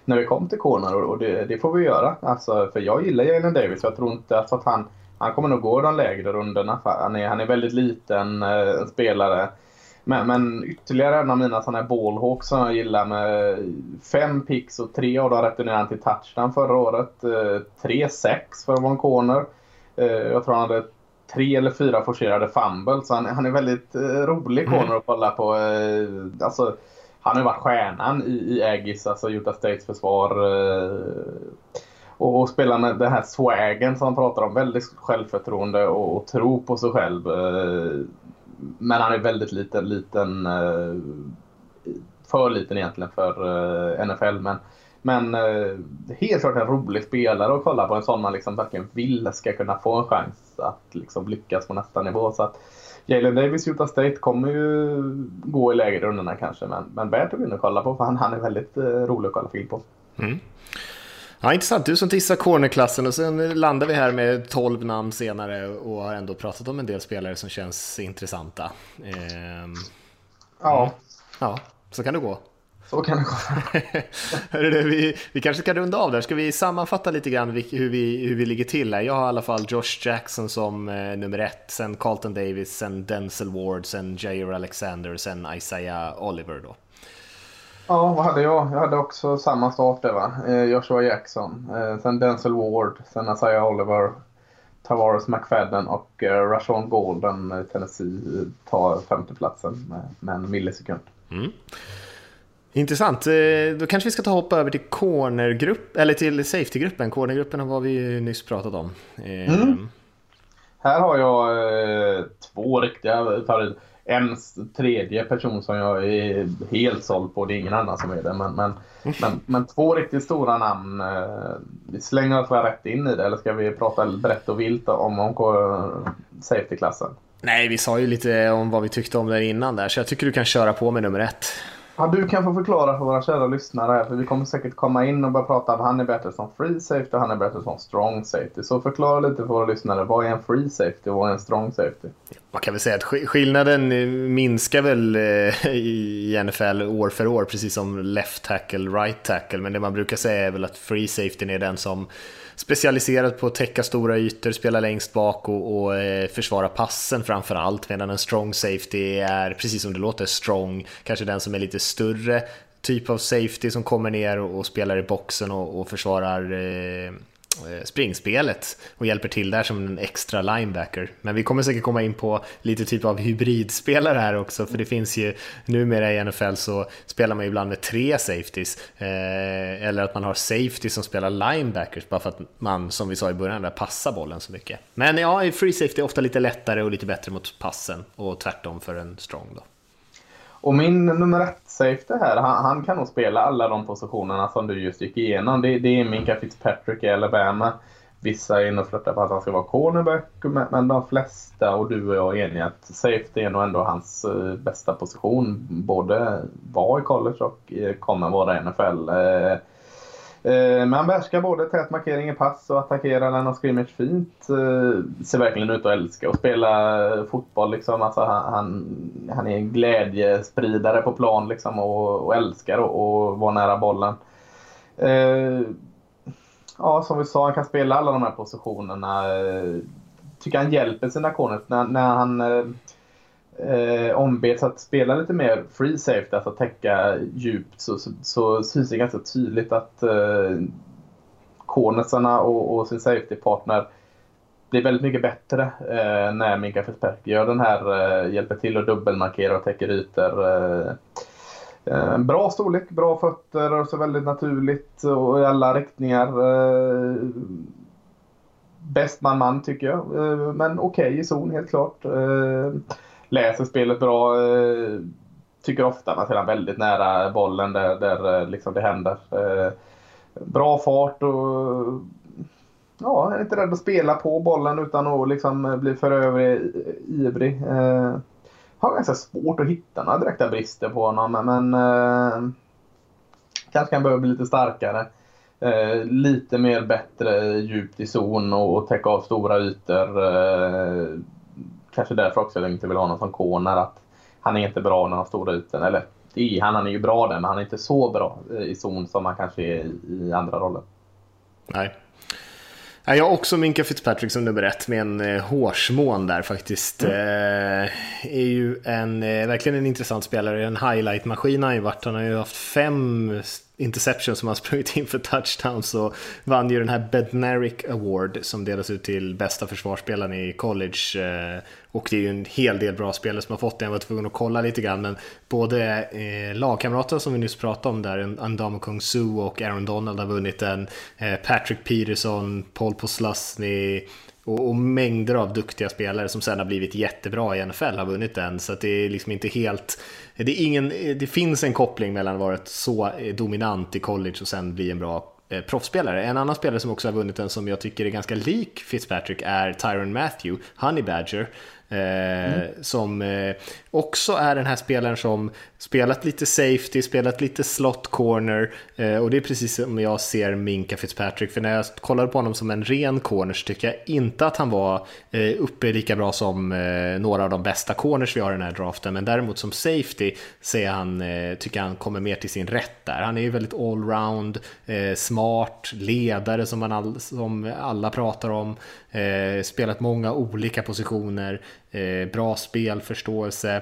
när vi kom till corner och det, det får vi göra. Alltså, för jag gillar Jalen Davis. Jag tror inte alltså, att han, han kommer nog gå de lägre rundorna. Han är, han är väldigt liten eh, spelare. Men, men ytterligare en av mina sådana här ballhawks som jag gillar med fem picks och tre av dem returnerade han till touchdown förra året. Eh, 3-6 för att vara en corner. Eh, jag tror han hade tre eller fyra forcerade fumbles. Så han, han är väldigt eh, rolig corner mm. att kolla på. Eh, alltså, han har ju varit stjärnan i, i Aggies, alltså Utah States försvar. Eh, och, spela spelar med den här swagen som han pratar om. Väldigt självförtroende och, och tro på sig själv. Eh, men han är väldigt liten, liten eh, för liten egentligen för eh, NFL. Men, men eh, helt klart en rolig spelare att kolla på. En sån man liksom verkligen vill ska kunna få en chans att liksom lyckas på nästa nivå. Så att Jalen Davis Utah State kommer ju gå i lägre rundorna kanske. Men, men värt att gå in och kolla på för han, han är väldigt eh, rolig att kolla film på. Mm. Ja, intressant. Du som tissar cornerklassen och sen landar vi här med 12 namn senare och har ändå pratat om en del spelare som känns intressanta. Ehm, ja. Ja, så kan det gå. Så kan det gå. Vi, vi kanske ska runda av där. Ska vi sammanfatta lite grann hur vi, hur vi ligger till här? Jag har i alla fall Josh Jackson som eh, nummer ett, sen Carlton Davis, sen Denzel Ward, sen Jair Alexander, sen Isaiah Oliver då. Ja, vad hade jag? Jag hade också samma start där va. Eh, Joshua Jackson, eh, sen Denzel Ward, sen Isaiah Oliver, Tavares McFadden och eh, Rashawn Golden, Tennessee, tar femteplatsen med, med en millisekund. Mm. Intressant. Då kanske vi ska ta och hoppa över till cornergrupp, eller till safetygruppen. Cornergruppen har vi nyss pratat om. Mm. Här har jag eh, två riktiga favoriter en tredje person som jag är helt såld på. Det är ingen annan som är det. Men, men, men, men två riktigt stora namn. Eh, vi slänger oss rätt in i det eller ska vi prata brett och vilt om, om safety-klassen? Nej, vi sa ju lite om vad vi tyckte om det innan där, så jag tycker du kan köra på med nummer ett. Ja, du kan få förklara för våra kära lyssnare för vi kommer säkert komma in och börja prata om han är bättre som free safety och han är bättre som strong safety. Så förklara lite för våra lyssnare, vad är en free safety och vad är en strong safety? Man kan väl säga att skillnaden eh, minskar väl eh, i NFL år för år, precis som left tackle, right tackle, men det man brukar säga är väl att free safety är den som specialiserad på att täcka stora ytor, spela längst bak och, och eh, försvara passen framför allt, medan en strong safety är, precis som det låter, strong, kanske den som är lite större typ av safety som kommer ner och, och spelar i boxen och, och försvarar Eh, Eh, springspelet och hjälper till där som en extra linebacker. Men vi kommer säkert komma in på lite typ av hybridspelare här också, för det finns ju numera i NFL så spelar man ju ibland med tre safeties, eh, eller att man har safety som spelar linebackers bara för att man, som vi sa i början, där passar bollen så mycket. Men ja, free safety är ofta lite lättare och lite bättre mot passen och tvärtom för en strong då. Och min nummer ett safety här, han, han, kan nog spela alla de positionerna som du just gick igenom. Det, det är Minka Fitzpatrick i Alabama. Vissa är inne och flörtar på att han ska vara cornerback, men de flesta och du och jag är eniga att safety är nog ändå hans eh, bästa position. Både var i college och eh, kommer vara i NFL. Eh, Eh, men han behärskar både tät markering i pass och attackerar den och scrimmage fint. Eh, ser verkligen ut att älska att spela fotboll. Liksom. Alltså, han, han är en glädjespridare på plan liksom, och, och älskar att vara nära bollen. Eh, ja, som vi sa, han kan spela alla de här positionerna. Tycker han hjälper sina corners när, när han eh, ombeds att spela lite mer free safety, alltså täcka djupt, så, så, så syns det ganska tydligt att eh, cornersarna och, och sin safety-partner blir väldigt mycket bättre eh, när Minka Fitzpatrick gör den här, eh, hjälper till och dubbelmarkerar och täcker ytor. Eh, eh, bra storlek, bra fötter, rör sig väldigt naturligt och i alla riktningar. Eh, bäst man man tycker jag, eh, men okej okay i zon helt klart eh, läser spelet bra. Eh, tycker ofta att man ser väldigt nära bollen där, där eh, liksom det händer. Eh, bra fart och ja, är inte rädd att spela på bollen utan att liksom bli för övrig ivrig. Eh, har ganska svårt att hitta några direkta brister på honom men eh, kanske kan behöva bli lite starkare. Eh, lite mer bättre djupt i zon och, och täcka av stora ytor. Eh, kanske därför också jag inte vill ha någon som corner. Att han är inte bra när han stora ytor. Eller det är han. Han är ju bra där, men han är inte så bra i zon som han kanske är i andra roller. Nej. Jag har också Minka Fitzpatrick som nummer ett med en eh, hårsmån där faktiskt. Mm. Eh, är ju en, eh, verkligen en intressant spelare, en highlight-maskin har han ju varit. Han har ju haft fem interception som han sprungit in för Touchdown så vann ju den här Bednarik Award som delas ut till bästa försvarsspelaren i college. Eh, och det är ju en hel del bra spelare som har fått det, jag var tvungen att kolla lite grann. Men både eh, lagkamraterna som vi nyss pratade om där, Andamo Kung Su och Aaron Donald har vunnit den. Eh, Patrick Peterson, Paul Poslasny, och, och, mängder av duktiga spelare som sen har blivit jättebra i NFL har vunnit den. Så att det är liksom inte helt... Det, är ingen, det finns en koppling mellan att vara så eh, dominant i college och sen bli en bra eh, proffsspelare. En annan spelare som också har vunnit den som jag tycker är ganska lik Fitzpatrick är Tyron Matthew, Honey Badger. Eh, mm. Som eh, också är den här spelaren som spelat lite safety, spelat lite slot corner eh, och det är precis som jag ser Minka Fitzpatrick. För när jag kollade på honom som en ren corner så tycker jag inte att han var uppe lika bra som några av de bästa corners vi har i den här draften. Men däremot som safety ser han, tycker jag han kommer mer till sin rätt där. Han är ju väldigt allround, smart, ledare som, man all, som alla pratar om, spelat många olika positioner. Eh, bra spelförståelse,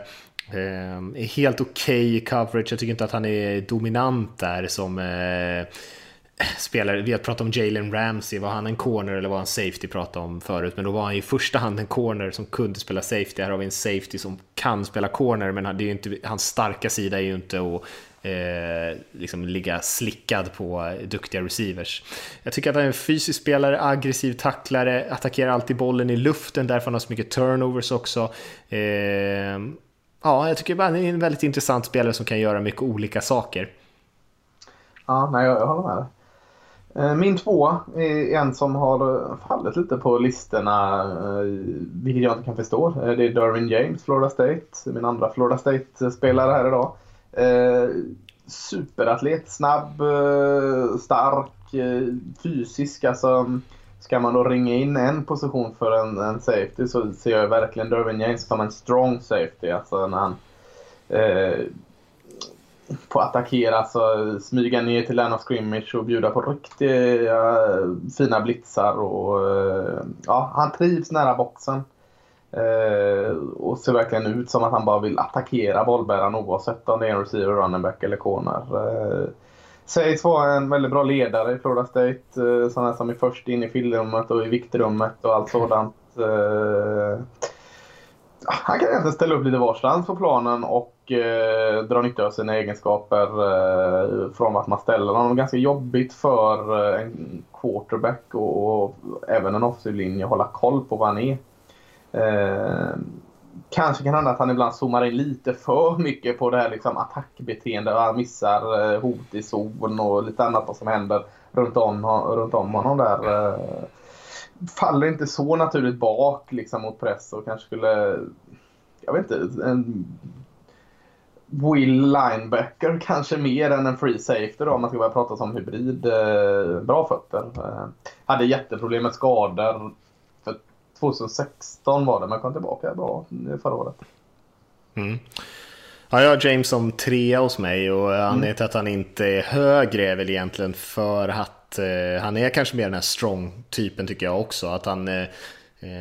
eh, är helt okej okay coverage. Jag tycker inte att han är dominant där som eh, spelare. Vi har pratat om Jalen Ramsey, var han en corner eller var han safety pratade om förut? Men då var han i första hand en corner som kunde spela safety. Här har vi en safety som kan spela corner, men det är inte, hans starka sida är ju inte att eh, liksom ligga slickad på duktiga receivers. Jag tycker att han är en fysisk spelare, aggressiv tacklare, attackerar alltid bollen i luften, därför han har så mycket turnovers också. Eh, ja, jag tycker att han är en väldigt intressant spelare som kan göra mycket olika saker. Ja, nej, jag, jag håller med eh, min två är en som har fallit lite på listorna, eh, vilket jag inte kan förstå. Eh, det är Darwin James, Florida State, min andra Florida State-spelare här idag. Eh, superatlet, snabb, eh, stark, eh, fysisk. Alltså, ska man då ringa in en position för en, en safety så ser jag verkligen Dervin James som en strong safety. Alltså när han eh, får attackera, alltså smyga ner till line of scrimmage och bjuda på riktiga eh, fina blitzar. Och, eh, ja, han trivs nära boxen. Eh, och ser verkligen ut som att han bara vill attackera bollbäraren oavsett om det är en receiver, running back eller corner. Eh, sägs vara en väldigt bra ledare i Florida State. Eh, sån här som är först in i filmrummet och i viktrummet och allt sådant. Eh, han kan egentligen ställa upp lite varstans på planen och eh, dra nytta av sina egenskaper eh, från att man ställer honom. Ganska jobbigt för eh, en quarterback och, och även en offensiv linje att hålla koll på vad han är. Eh, kanske kan hända att han ibland zoomar in lite för mycket på det här liksom attackbeteendet. Han missar eh, hot i zon och lite annat som händer runt om, runt om honom där. Eh, faller inte så naturligt bak liksom, mot press och kanske skulle... Jag vet inte. En Will linebacker kanske mer än en free safety då om man ska börja prata om hybrid. Eh, bra fötter. Eh, hade jätteproblem med skador 2016 var det, men kom tillbaka bra förra året. Mm. Ja, jag har James som trea hos mig och anledningen mm. till att han inte är högre är väl egentligen för att eh, han är kanske mer den här strong-typen tycker jag också. Att han, eh,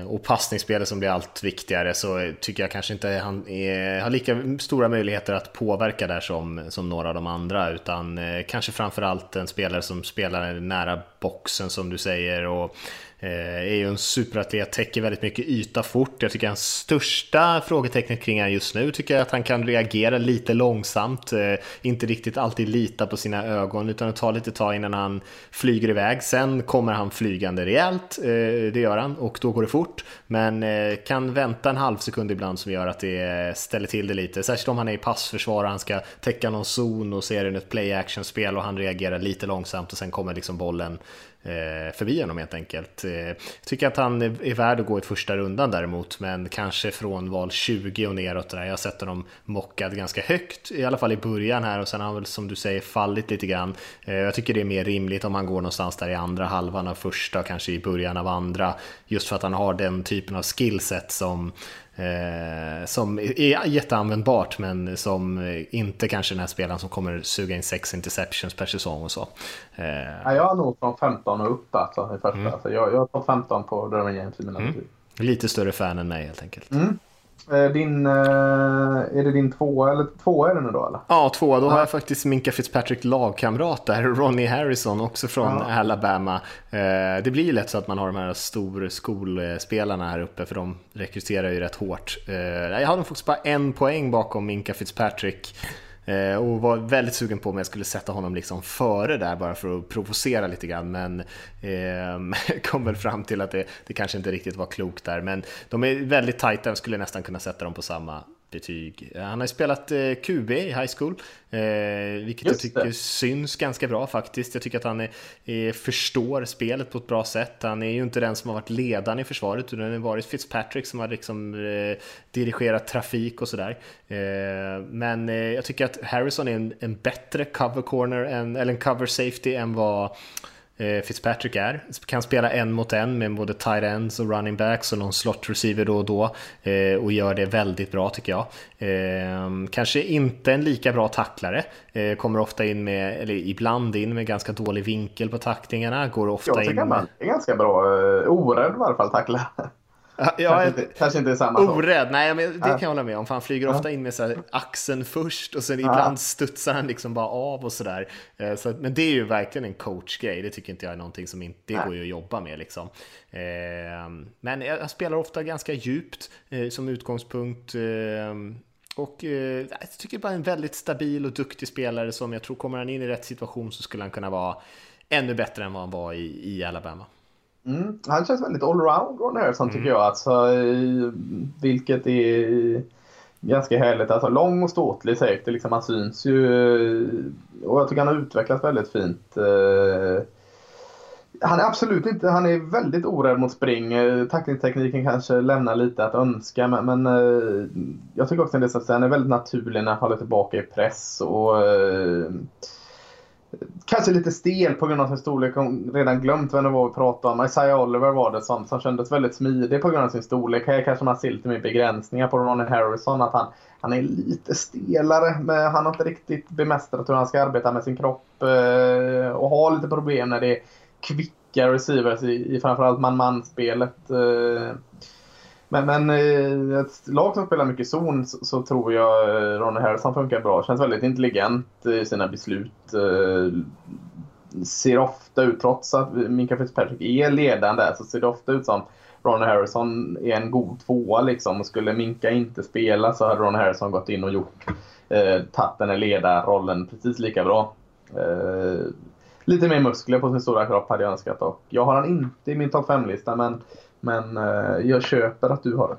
och passningsspelet som blir allt viktigare så tycker jag kanske inte han är, har lika stora möjligheter att påverka där som, som några av de andra utan eh, kanske framförallt en spelare som spelar nära boxen som du säger och Eh, Eh, är ju en superatlet, täcker väldigt mycket yta fort. Jag tycker hans största frågetecknet kring han just nu tycker jag att han kan reagera lite långsamt. Eh, inte riktigt alltid lita på sina ögon utan det tar lite tag innan han flyger iväg. Sen kommer han flygande rejält, eh, det gör han och då går det fort. Men kan vänta en halv sekund ibland som gör att det ställer till det lite. Särskilt om han är i passförsvar och han ska täcka någon zon och ser det ett play action spel och han reagerar lite långsamt och sen kommer liksom bollen Eh, förbi honom helt enkelt. Eh, jag tycker att han är värd att gå i första rundan däremot, men kanske från val 20 och neråt. Där. Jag har sett honom mockad ganska högt, i alla fall i början här och sen har han väl som du säger fallit lite grann. Eh, jag tycker det är mer rimligt om han går någonstans där i andra halvan av första kanske i början av andra, just för att han har den typen av skillset som Eh, som är jätteanvändbart men som inte kanske den här spelaren som kommer suga in sex interceptions per säsong och så. Eh. Ja, jag har nog från 15 och upp alltså, i första. Mm. Alltså, jag, jag har 15 på Derwin James i mina mm. Lite större fan än mig helt enkelt. Mm. Eh, din, eh, är det din tvåa eller tvåa är det nu då eller? Ja, tvåa. Då har jag faktiskt Minka Fitzpatrick lagkamrat där, Ronnie Harrison, också från ja. Alabama. Eh, det blir ju lätt så att man har de här storskolspelarna här uppe, för de rekryterar ju rätt hårt. Jag hade faktiskt bara en poäng bakom Minka Fitzpatrick. Eh, och var väldigt sugen på om jag skulle sätta honom liksom före där bara för att provocera lite grann. Men eh, kom väl fram till att det, det kanske inte riktigt var klokt där. Men de är väldigt tajta, jag skulle nästan kunna sätta dem på samma betyg. Han har ju spelat eh, QB i high school, eh, vilket Just jag tycker det. syns ganska bra faktiskt. Jag tycker att han är, förstår spelet på ett bra sätt. Han är ju inte den som har varit ledaren i försvaret, utan det har varit Fitzpatrick som har liksom eh, dirigerat trafik och sådär. Eh, men eh, jag tycker att Harrison är en, en bättre cover corner, än, eller en cover safety än vad Eh, Fitzpatrick är. Kan spela en mot en med både tight ends och running backs och någon slot receiver då och då. Eh, och gör det väldigt bra tycker jag. Eh, kanske inte en lika bra tacklare. Kommer ofta in med, eller ibland in med ganska dålig vinkel på tacklingarna. Går ofta jag tycker in med... är ganska bra. Orädd i alla fall tackla. Ja, kanske, inte, kanske inte samma Orädd, nej men det kan jag hålla med om. För han flyger ofta in med så här, axeln först och sen ibland studsar han liksom bara av och sådär. Eh, så, men det är ju verkligen en coachgrej. Det tycker inte jag är någonting som inte, det går ju att jobba med liksom. Eh, men jag spelar ofta ganska djupt eh, som utgångspunkt. Och jag tycker bara en väldigt stabil och duktig spelare som jag tror kommer han in i rätt situation så skulle han kunna vara ännu bättre än vad han var i, i Alabama. Mm. Han känns väldigt allround Ron Harrison mm. tycker jag. Alltså, vilket är ganska härligt. Alltså, lång och ståtlig safety. Liksom, han syns ju. Och jag tycker han har utvecklats väldigt fint. Eh, han är absolut inte, han är väldigt orädd mot spring. Tacklingstekniken kanske lämnar lite att önska men, eh, jag tycker också att han är väldigt naturlig när han håller tillbaka i press. och eh, Kanske lite stel på grund av sin storlek. Redan glömt vem det var vi pratade om. Isaiah Oliver var det som, som kändes väldigt smidig på grund av sin storlek. Här kanske man ser lite mer begränsningar på Ronnie Harrison. Att han, han är lite stelare. Men han har inte riktigt bemästrat hur han ska arbeta med sin kropp. Eh, och har lite problem när det är kvicka receivers i, i framförallt man-man-spelet. Eh, men, men eh, ett lag som spelar mycket zon så, så tror jag eh, Ronny Harrison funkar bra. Känns väldigt intelligent i sina beslut. Eh, ser ofta ut, trots att Minka Fitzpatrick är ledande så ser det ofta ut som Ronny Harrison är en god tvåa liksom. Och skulle Minka inte spela så hade Ronny Harrison gått in och gjort eh, tagit den här ledarrollen precis lika bra. Eh, lite mer muskler på sin stora kropp hade jag önskat och jag har han inte i min topp 5-lista men men eh, jag köper att du har det.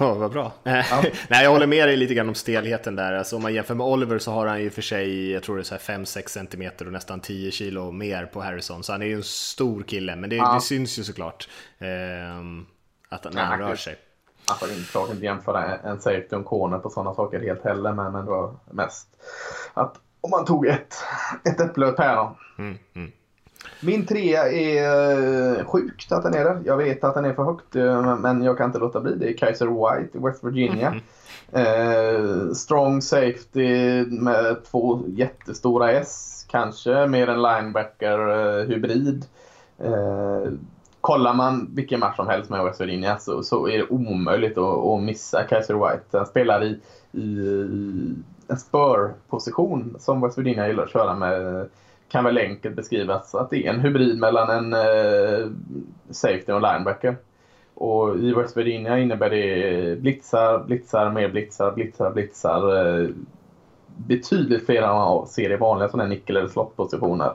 Ja, vad bra. Ja. Nej, jag håller med dig lite grann om stelheten där. Alltså, om man jämför med Oliver så har han ju för sig, jag tror det är 5-6 cm och nästan 10 kilo mer på Harrison. Så han är ju en stor kille, men det, ja. det syns ju såklart eh, att när han rör sig. Alltså, inte inte jämföra en safety och en corner på sådana saker helt heller, men, men det var mest att om man tog ett, ett äpple och ett päron. Mm, mm. Min trea är eh, sjukt att den är där. Jag vet att den är för högt eh, men jag kan inte låta bli. Det är Kaiser White i West Virginia. Mm. Eh, strong safety med två jättestora S kanske. Mer en linebacker-hybrid. Eh, eh, kollar man vilken match som helst med West Virginia så, så är det omöjligt att, att missa Kaiser White. Han spelar i, i en spör-position som West Virginia gillar att köra med kan väl enkelt beskrivas att det är en hybrid mellan en eh, safety och linebacker. Och i West Virginia innebär det blitzar, blitzar, mer blitzar, blitzar, blitzar. Eh, betydligt fler än man ser i vanliga sådana nickel eller slottpositioner.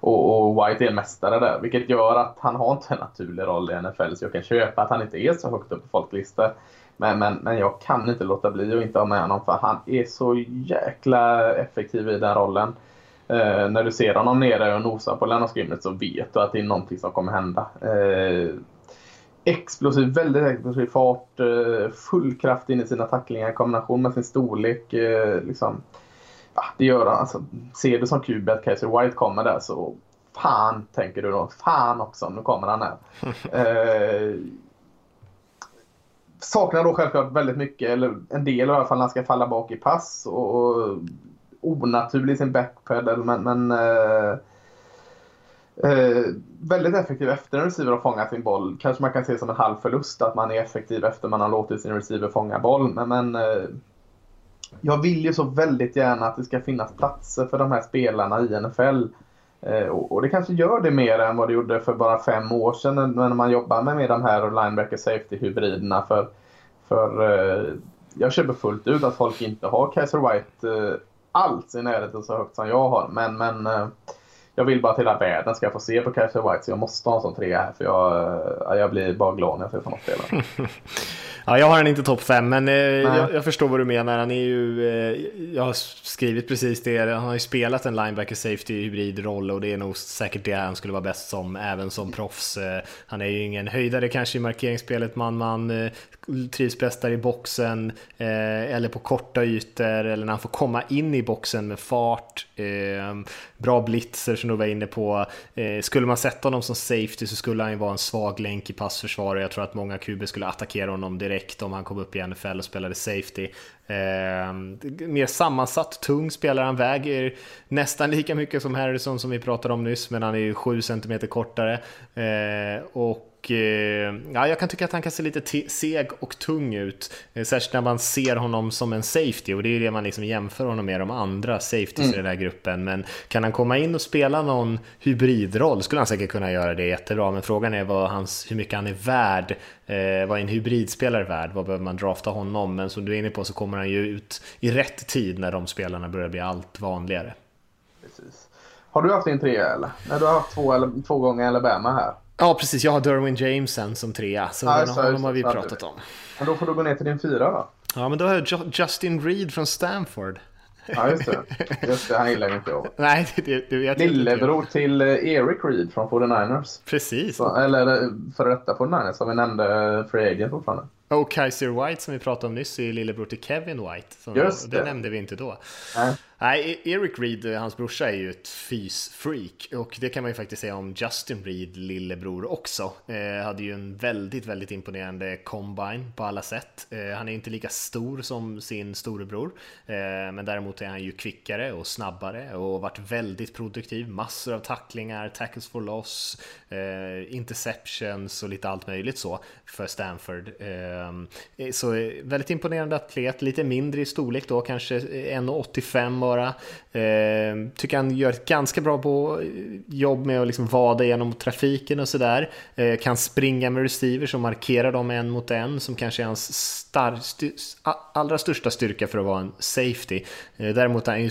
Och, och White är en mästare där, vilket gör att han har inte en naturlig roll i NFL. Så jag kan köpa att han inte är så högt upp på folklistor. Men, men, men jag kan inte låta bli att inte ha med honom för han är så jäkla effektiv i den rollen. Eh, när du ser honom nere och nosar på Lennart så vet du att det är någonting som kommer hända. Eh, explosiv, väldigt explosiv fart, eh, full kraft in i sina tacklingar i kombination med sin storlek. Eh, liksom, ja, det gör han. Alltså, ser du som QB att Kaiser White kommer där så fan tänker du då. Fan också, nu kommer han här. eh, saknar då självklart väldigt mycket, eller en del i alla fall, när han ska falla bak i pass och, och onaturlig i sin backpedal. Men, men eh, eh, väldigt effektiv efter en receiver har fångat sin boll. Kanske man kan se som en halv förlust att man är effektiv efter man har låtit sin receiver fånga boll. Men, men eh, jag vill ju så väldigt gärna att det ska finnas platser för de här spelarna i NFL. Eh, och det kanske gör det mer än vad det gjorde för bara fem år sedan när man jobbar med, med de här linebacker safety-hybriderna. För, för eh, jag köper fullt ut att folk inte har Kaiser White eh, alls i närheten så högt som jag har. Men, men jag vill bara till hela världen ska få se på Kaiser White så jag måste ha en sån trea här för jag, jag blir bara glad när jag ser sådana spelare. Ja, jag har han inte topp 5, men eh, jag, jag, förstår vad du menar. Han är ju, eh, jag har skrivit precis det, han har ju spelat en linebacker safety hybridroll och det är nog säkert det han skulle vara bäst som, även som proffs. Eh, han är ju ingen höjdare kanske i markeringsspelet, man-man, eh, trivs bäst där i boxen eh, eller på korta ytor eller när han får komma in i boxen med fart. Eh, bra blitzer som du var inne på. Eh, skulle man sätta honom som safety så skulle han ju vara en svag länk i passförsvar och jag tror att många QB skulle attackera honom direkt om han kom upp i NFL och spelade safety. Eh, mer sammansatt, tung spelare, han väger nästan lika mycket som Harrison som vi pratade om nyss, men han är ju 7 cm kortare. Eh, och och eh, ja, jag kan tycka att han kan se lite seg och tung ut. Eh, särskilt när man ser honom som en safety och det är det man liksom jämför honom med de andra safeties mm. i den här gruppen. Men kan han komma in och spela någon hybridroll skulle han säkert kunna göra det jättebra. Men frågan är vad hans, hur mycket han är värd. Eh, vad är en hybridspelare värd? Vad behöver man drafta honom? Men som du är inne på så kommer han ju ut i rätt tid när de spelarna börjar bli allt vanligare. Precis. Har du haft din trea eller? Nej, du har haft två, eller, två gånger Alabama här. Ja, precis. Jag har Derwin Jameson som trea, så ja, den, honom har vi pratat om. Men då får du gå ner till din fyra då. Ja, men då har jag Justin Reed från Stanford. Ja, just det. Just det, han gillar inte jag. Nej, det, det vet Lillebror till eh, Eric Reed från 49ers. Precis. Så, eller eh, före detta 49ers, som vi nämnde eh, Free Agent fortfarande. Och Kaiser White som vi pratade om nyss är lillebror till Kevin White. Som Just det. det nämnde vi inte då. Nej. Nej, e- Eric Reed, eh, hans brorsa, är ju ett fysfreak och det kan man ju faktiskt säga om Justin Reed, lillebror också. Eh, hade ju en väldigt, väldigt imponerande combine på alla sätt. Eh, han är inte lika stor som sin storebror, eh, men däremot är han ju kvickare och snabbare och varit väldigt produktiv. Massor av tacklingar, tackles for loss, eh, interceptions och lite allt möjligt så för Stanford. Eh, så eh, väldigt imponerande atlet, lite mindre i storlek då, kanske 1,85 bara. Eh, tycker han gör ett ganska bra på jobb med att liksom vada igenom trafiken och sådär. Eh, kan springa med receivers och markera dem en mot en som kanske är hans star, st allra största styrka för att vara en safety. Eh, däremot är han ju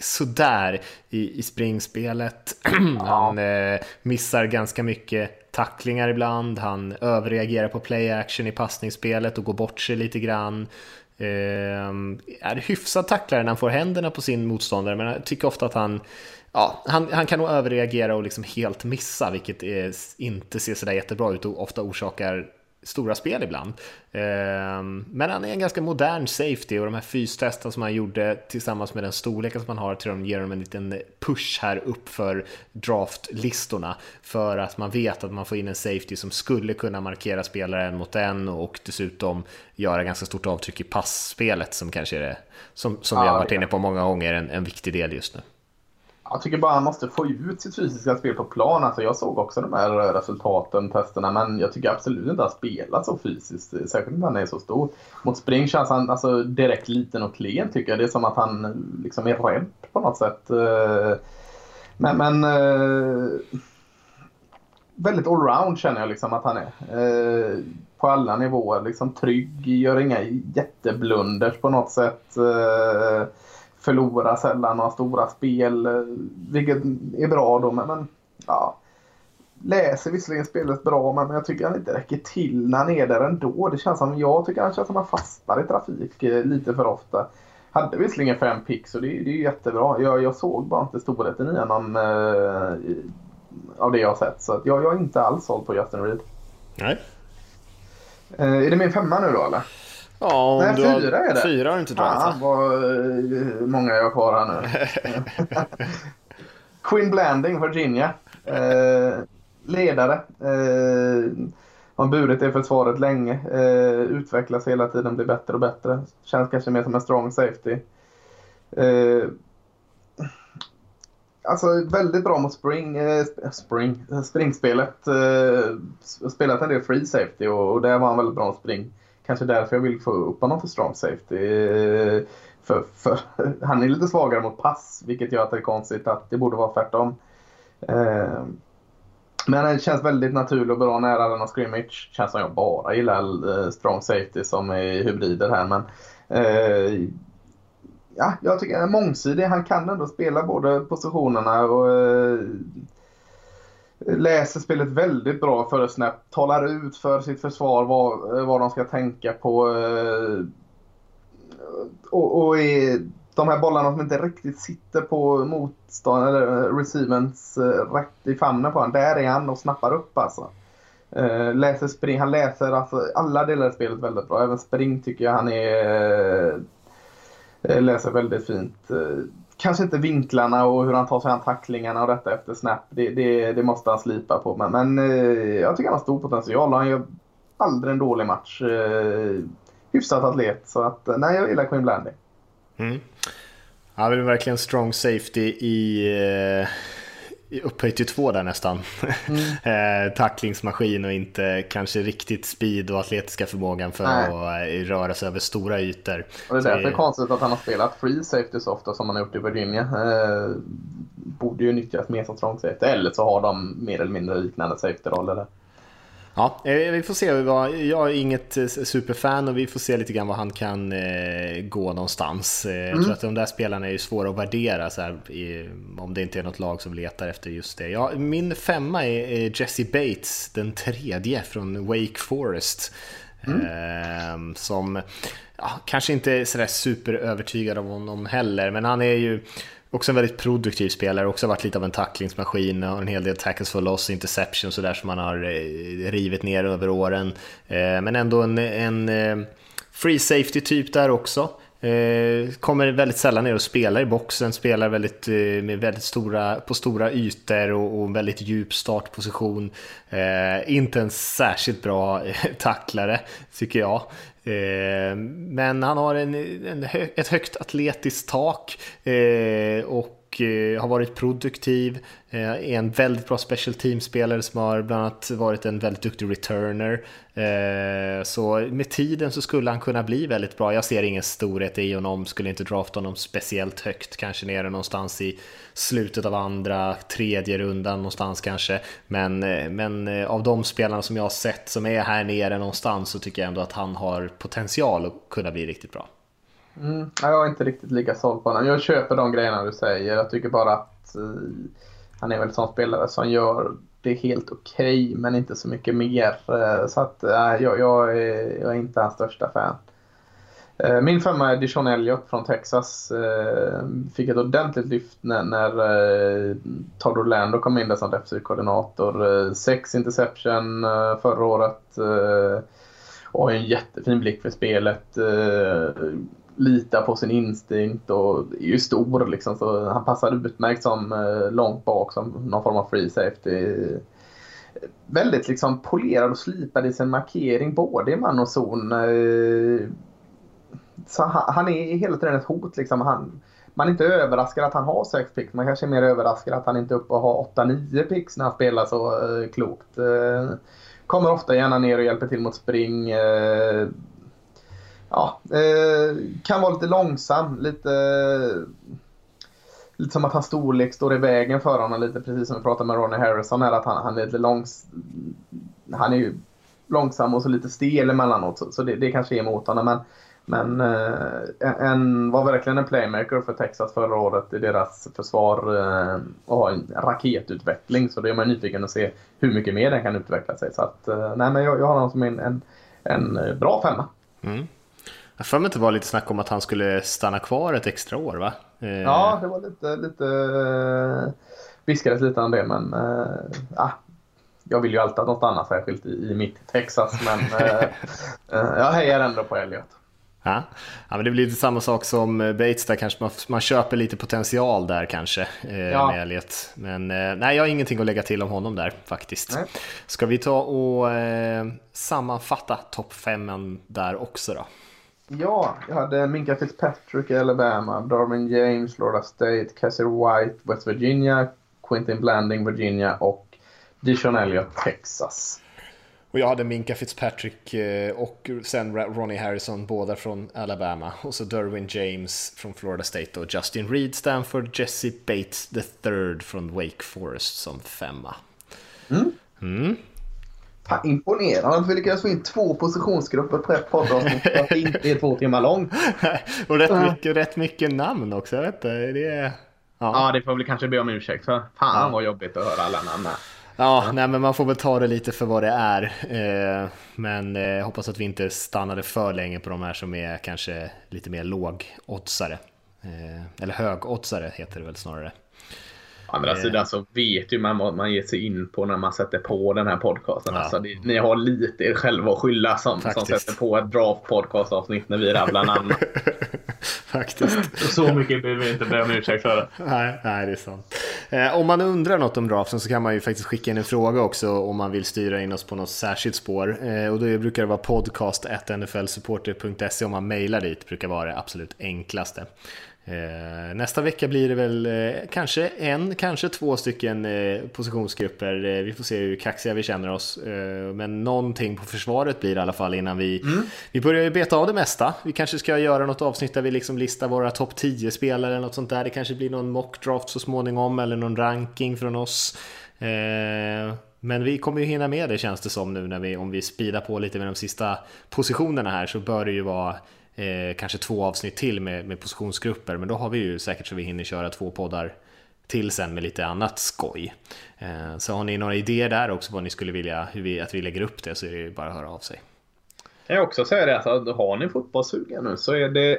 sådär i, i springspelet. han eh, missar ganska mycket tacklingar ibland, han överreagerar på play action i passningsspelet och går bort sig lite grann. Eh, är hyfsad tacklare när han får händerna på sin motståndare, men jag tycker ofta att han Ja, han, han kan nog överreagera och liksom helt missa, vilket är, inte ser sådär jättebra ut och ofta orsakar stora spel ibland. Ehm, men han är en ganska modern safety och de här fystesten som han gjorde tillsammans med den storleken som han har tror jag ger honom en liten push här upp för draftlistorna för att man vet att man får in en safety som skulle kunna markera spelare en mot en och dessutom göra ganska stort avtryck i passspelet som kanske är det som, som vi har varit inne på många gånger en, en viktig del just nu. Jag tycker bara han måste få ut sitt fysiska spel på plan. Alltså jag såg också de här eh, resultaten, testerna, men jag tycker absolut inte att han spelat så fysiskt. Eh, särskilt när han är så stor. Mot spring känns han alltså, direkt liten och klen tycker jag. Det är som att han eh, liksom är rädd på något sätt. Men, men väldigt allround känner jag liksom att han är. På alla nivåer. Liksom trygg, gör inga jätteblunders på något sätt förlorar sällan några stora spel, eh, vilket är bra då. Men, men ja, läser visserligen spelet bra, men jag tycker han inte räcker till när han är där ändå. Det känns som, jag tycker han känns som att han fastnar i trafik eh, lite för ofta. Hade visserligen fem pix och det, det är jättebra. Jag, jag såg bara inte storheten i honom eh, av det jag har sett. Så jag, jag är inte alls såld på Justin Reed. Nej. Eh, är det min femma nu då eller? Ja, Nej, fyra har, är det. Fyra har du inte dragit. Ja, vad eh, många jag har kvar här nu. Quinn Blanding, Virginia. Eh, ledare. Eh, har burit det försvaret länge. Eh, utvecklas hela tiden, blir bättre och bättre. Känns kanske mer som en strong safety. Eh, alltså väldigt bra mot spring, eh, spring springspelet. Eh, spelat en del free safety och, och där var han väldigt bra mot spring. Kanske därför jag vill få upp honom för strong safety. Eh, för, för, han är lite svagare mot pass, vilket gör att det är konstigt att det borde vara tvärtom. Eh, men han känns väldigt naturlig och bra nära denna scrimmage. Känns som jag bara gillar eh, strong safety som är hybrider här. Men, eh, ja, jag tycker han är mångsidig. Han kan ändå spela båda positionerna. och eh, Läser spelet väldigt bra före snap. Talar ut för sitt försvar vad, eh, vad de ska tänka på. Eh, och, och är de här bollarna som inte riktigt sitter på motstånd eller eh, receivens rätt i famnen på honom. Där är han och snappar upp alltså. Läser spring, han läser alltså alla delar i spelet väldigt bra. Även spring tycker jag han är läser väldigt fint kanske inte vinklarna och hur han tar sig an tacklingarna och detta efter snap. Det, det, det måste han slipa på. Men, men eh, jag tycker han har stor potential. och Han gör aldrig en dålig match. Eh, hyfsat atlet. Så att, eh, nej, jag gillar Queen Blandy. Mm. Han är verkligen strong safety i, eh, i upphöjt till två där nästan. Mm. Eh, tacklingsmaskin och inte kanske riktigt speed och atletiska förmågan för Nej. att eh, röra sig över stora ytor. Och det är därför det är konstigt att han har spelat free safety så ofta som han har gjort i Virginia. Eh, borde ju nyttjas mer som strong safety eller så har de mer eller mindre liknande safety-roller. Ja, eh, vi får se. Jag är inget eh, superfan och vi får se lite grann var han kan eh, gå någonstans. Jag mm. tror att de där spelarna är svåra att värdera så här, om det inte är något lag som letar efter just det. Ja, min femma är Jesse Bates, den tredje från Wake Forest. Mm. som ja, kanske inte är sådär superövertygad av honom heller, men han är ju Också en väldigt produktiv spelare, också varit lite av en tacklingsmaskin, har en hel del tackles for loss, interception sådär som man har eh, rivit ner över åren. Eh, men ändå en, en eh, free safety typ där också. Eh, kommer väldigt sällan ner och spelar i boxen, spelar väldigt, eh, med väldigt stora, på stora ytor och, och väldigt djup startposition. Eh, inte en särskilt bra tacklare, tycker jag. Eh, men han har en, en, ett högt atletiskt tak eh, och eh, har varit produktiv, eh, är en väldigt bra special team-spelare som har bland annat varit en väldigt duktig returner. Eh, så med tiden så skulle han kunna bli väldigt bra. Jag ser ingen storhet i honom, skulle inte drafta honom speciellt högt, kanske nere någonstans i slutet av andra, tredje rundan någonstans kanske. Men, men av de spelarna som jag har sett som är här nere någonstans så tycker jag ändå att han har potential att kunna bli riktigt bra. Mm, jag är inte riktigt lika såld på honom. Jag köper de grejerna du säger. Jag tycker bara att uh, han är väl en sån spelare som gör det helt okej okay, men inte så mycket mer. Uh, så att uh, jag, jag, är, jag är inte hans största fan. Min femma är Dijon Elliott från Texas. Fick ett ordentligt lyft när, när Todd Orlando kom in där som defensiv koordinator. Sex interception förra året. Och en jättefin blick för spelet. Litar på sin instinkt och är ju stor liksom. Så han passar utmärkt som eh, långt bak som någon form av free safety väldigt liksom polerad och slipad i sin markering både i man och zon eh, så han, han, är hela tiden ett hot. Liksom. Han, man är inte överraskad att han har 6 picks. Man kanske är mer överraskad att han inte är uppe och har 8-9 picks när han spelar så eh, klokt. Eh, kommer ofta gärna ner och hjälper till mot spring. Eh, Ja, eh, kan vara lite långsam. Lite, lite som att hans storlek står i vägen för honom. Lite precis som vi pratade med Ronnie Harrison här. Att han, han är lite långs... Han är ju långsam och så lite stel emellanåt. Så, så det, det kanske är emot honom. Men men eh, en, var verkligen en playmaker för Texas förra året i deras försvar eh, och har en raketutveckling. Så det är man nyfiken att se hur mycket mer den kan utveckla sig. Så att, eh, nej, men jag, jag har honom som en, en, en bra femma. Mm. Jag för mig att det var lite snack om att han skulle stanna kvar ett extra år va? Eh... Ja, det var lite, lite viskades lite om det men äh, jag vill ju alltid att de stannar särskilt i, i mitt Texas men äh, jag hejar ändå på Elliot. Ja. ja, men det blir lite samma sak som Bates där kanske. Man, man köper lite potential där kanske eh, ja. med Elliot. Men eh, nej, jag har ingenting att lägga till om honom där faktiskt. Nej. Ska vi ta och eh, sammanfatta topp 5 där också då? Ja, jag hade Minka Fitzpatrick i Alabama, Darwin James, Florida State, Cassie White, West Virginia, Quentin Blanding, Virginia och Dishon Elliott, Texas. Och jag hade Minka Fitzpatrick eh, och sen Ronnie Harrison, båda från Alabama. Och så Derwin James från Florida State och Justin Reed, Stanford, Jesse Bates the third från Wake Forest som femma. Mm. Mm. Fan, imponerande att vi lyckades få in två positionsgrupper på ett poddavsnitt att det inte är två timmar långt. och rätt mycket, rätt mycket namn också. Jag vet inte, det är... Ja. ja, det får vi kanske be om ursäkt för. Fan ja. vad jobbigt att höra alla namn här. Ja, ja, nej men man får väl ta det lite för vad det är. Eh, men eh, hoppas att vi inte stannade för länge på de här som är kanske lite mer lågoddsare. Eh, eller högoddsare heter det väl snarare. Å andra eh. sidan så vet ju man vad man ger sig in på när man sätter på den här podcasten. Ja. Alltså, det, ni har lite er själva att skylla som, som sätter på ett draft podcast avsnitt när vi rabblar namn. Faktiskt. Så mycket behöver vi inte be om ursäkt för. Nej, nej, det är sant. Eh, om man undrar något om draften så kan man ju faktiskt skicka in en fråga också om man vill styra in oss på något särskilt spår. Eh, och då brukar det vara podcast.nflsupporter.se om man mejlar dit, brukar vara det absolut enklaste. Eh, nästa vecka blir det väl eh, kanske en, kanske två stycken eh, positionsgrupper. Vi får se hur kaxiga vi känner oss. Men någonting på försvaret blir det i alla fall innan vi... Mm. Vi börjar ju beta av det mesta. Vi kanske ska göra något avsnitt där vi liksom listar våra topp 10-spelare eller något sånt där. Det kanske blir någon mockdraft så småningom eller någon ranking från oss. Men vi kommer ju hinna med det känns det som nu när vi, om vi speedar på lite med de sista positionerna här så bör det ju vara eh, kanske två avsnitt till med, med positionsgrupper, men då har vi ju säkert så vi hinner köra två poddar till sen med lite annat skoj. Eh, så har ni några idéer där också vad ni skulle vilja hur vi, att vi lägger upp det så är det ju bara att höra av sig. Jag kan också säga det att alltså, har ni fotbollssugen nu så är det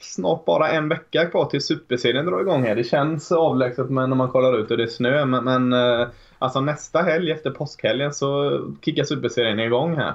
snart bara en vecka kvar till Superserien drar igång här. Det känns avlägset men när man kollar ut och det är snö. Men, men eh, alltså nästa helg efter påskhelgen så kickar Superserien igång här.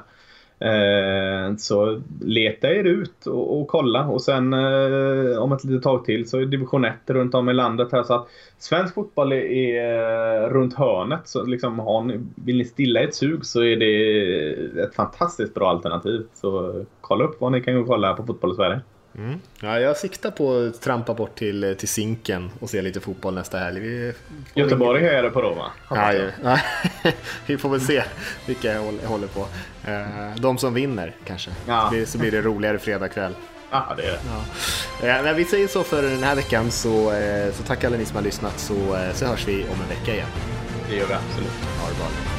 Eh, så leta er ut och, och kolla och sen eh, om ett litet tag till så är division 1 runt om i landet här så att svensk fotboll är, är eh, runt hörnet. Så liksom har ni, vill ni stilla ett sug så är det ett fantastiskt bra alternativ. Så kolla upp vad ni kan gå och kolla på Fotboll i Sverige. Mm. Ja, jag siktar på att trampa bort till, till Zinken och se lite fotboll nästa helg. Vi Göteborg är det på då va? Ja, ja. vi får väl se vilka jag håller på. Eh, de som vinner kanske. Ja. Så blir det roligare fredag kväll. Ja, det är det. Ja. Eh, när vi säger så för den här veckan så, eh, så tack alla ni som har lyssnat så, så hörs vi om en vecka igen. Det gör vi absolut. Ha det bra.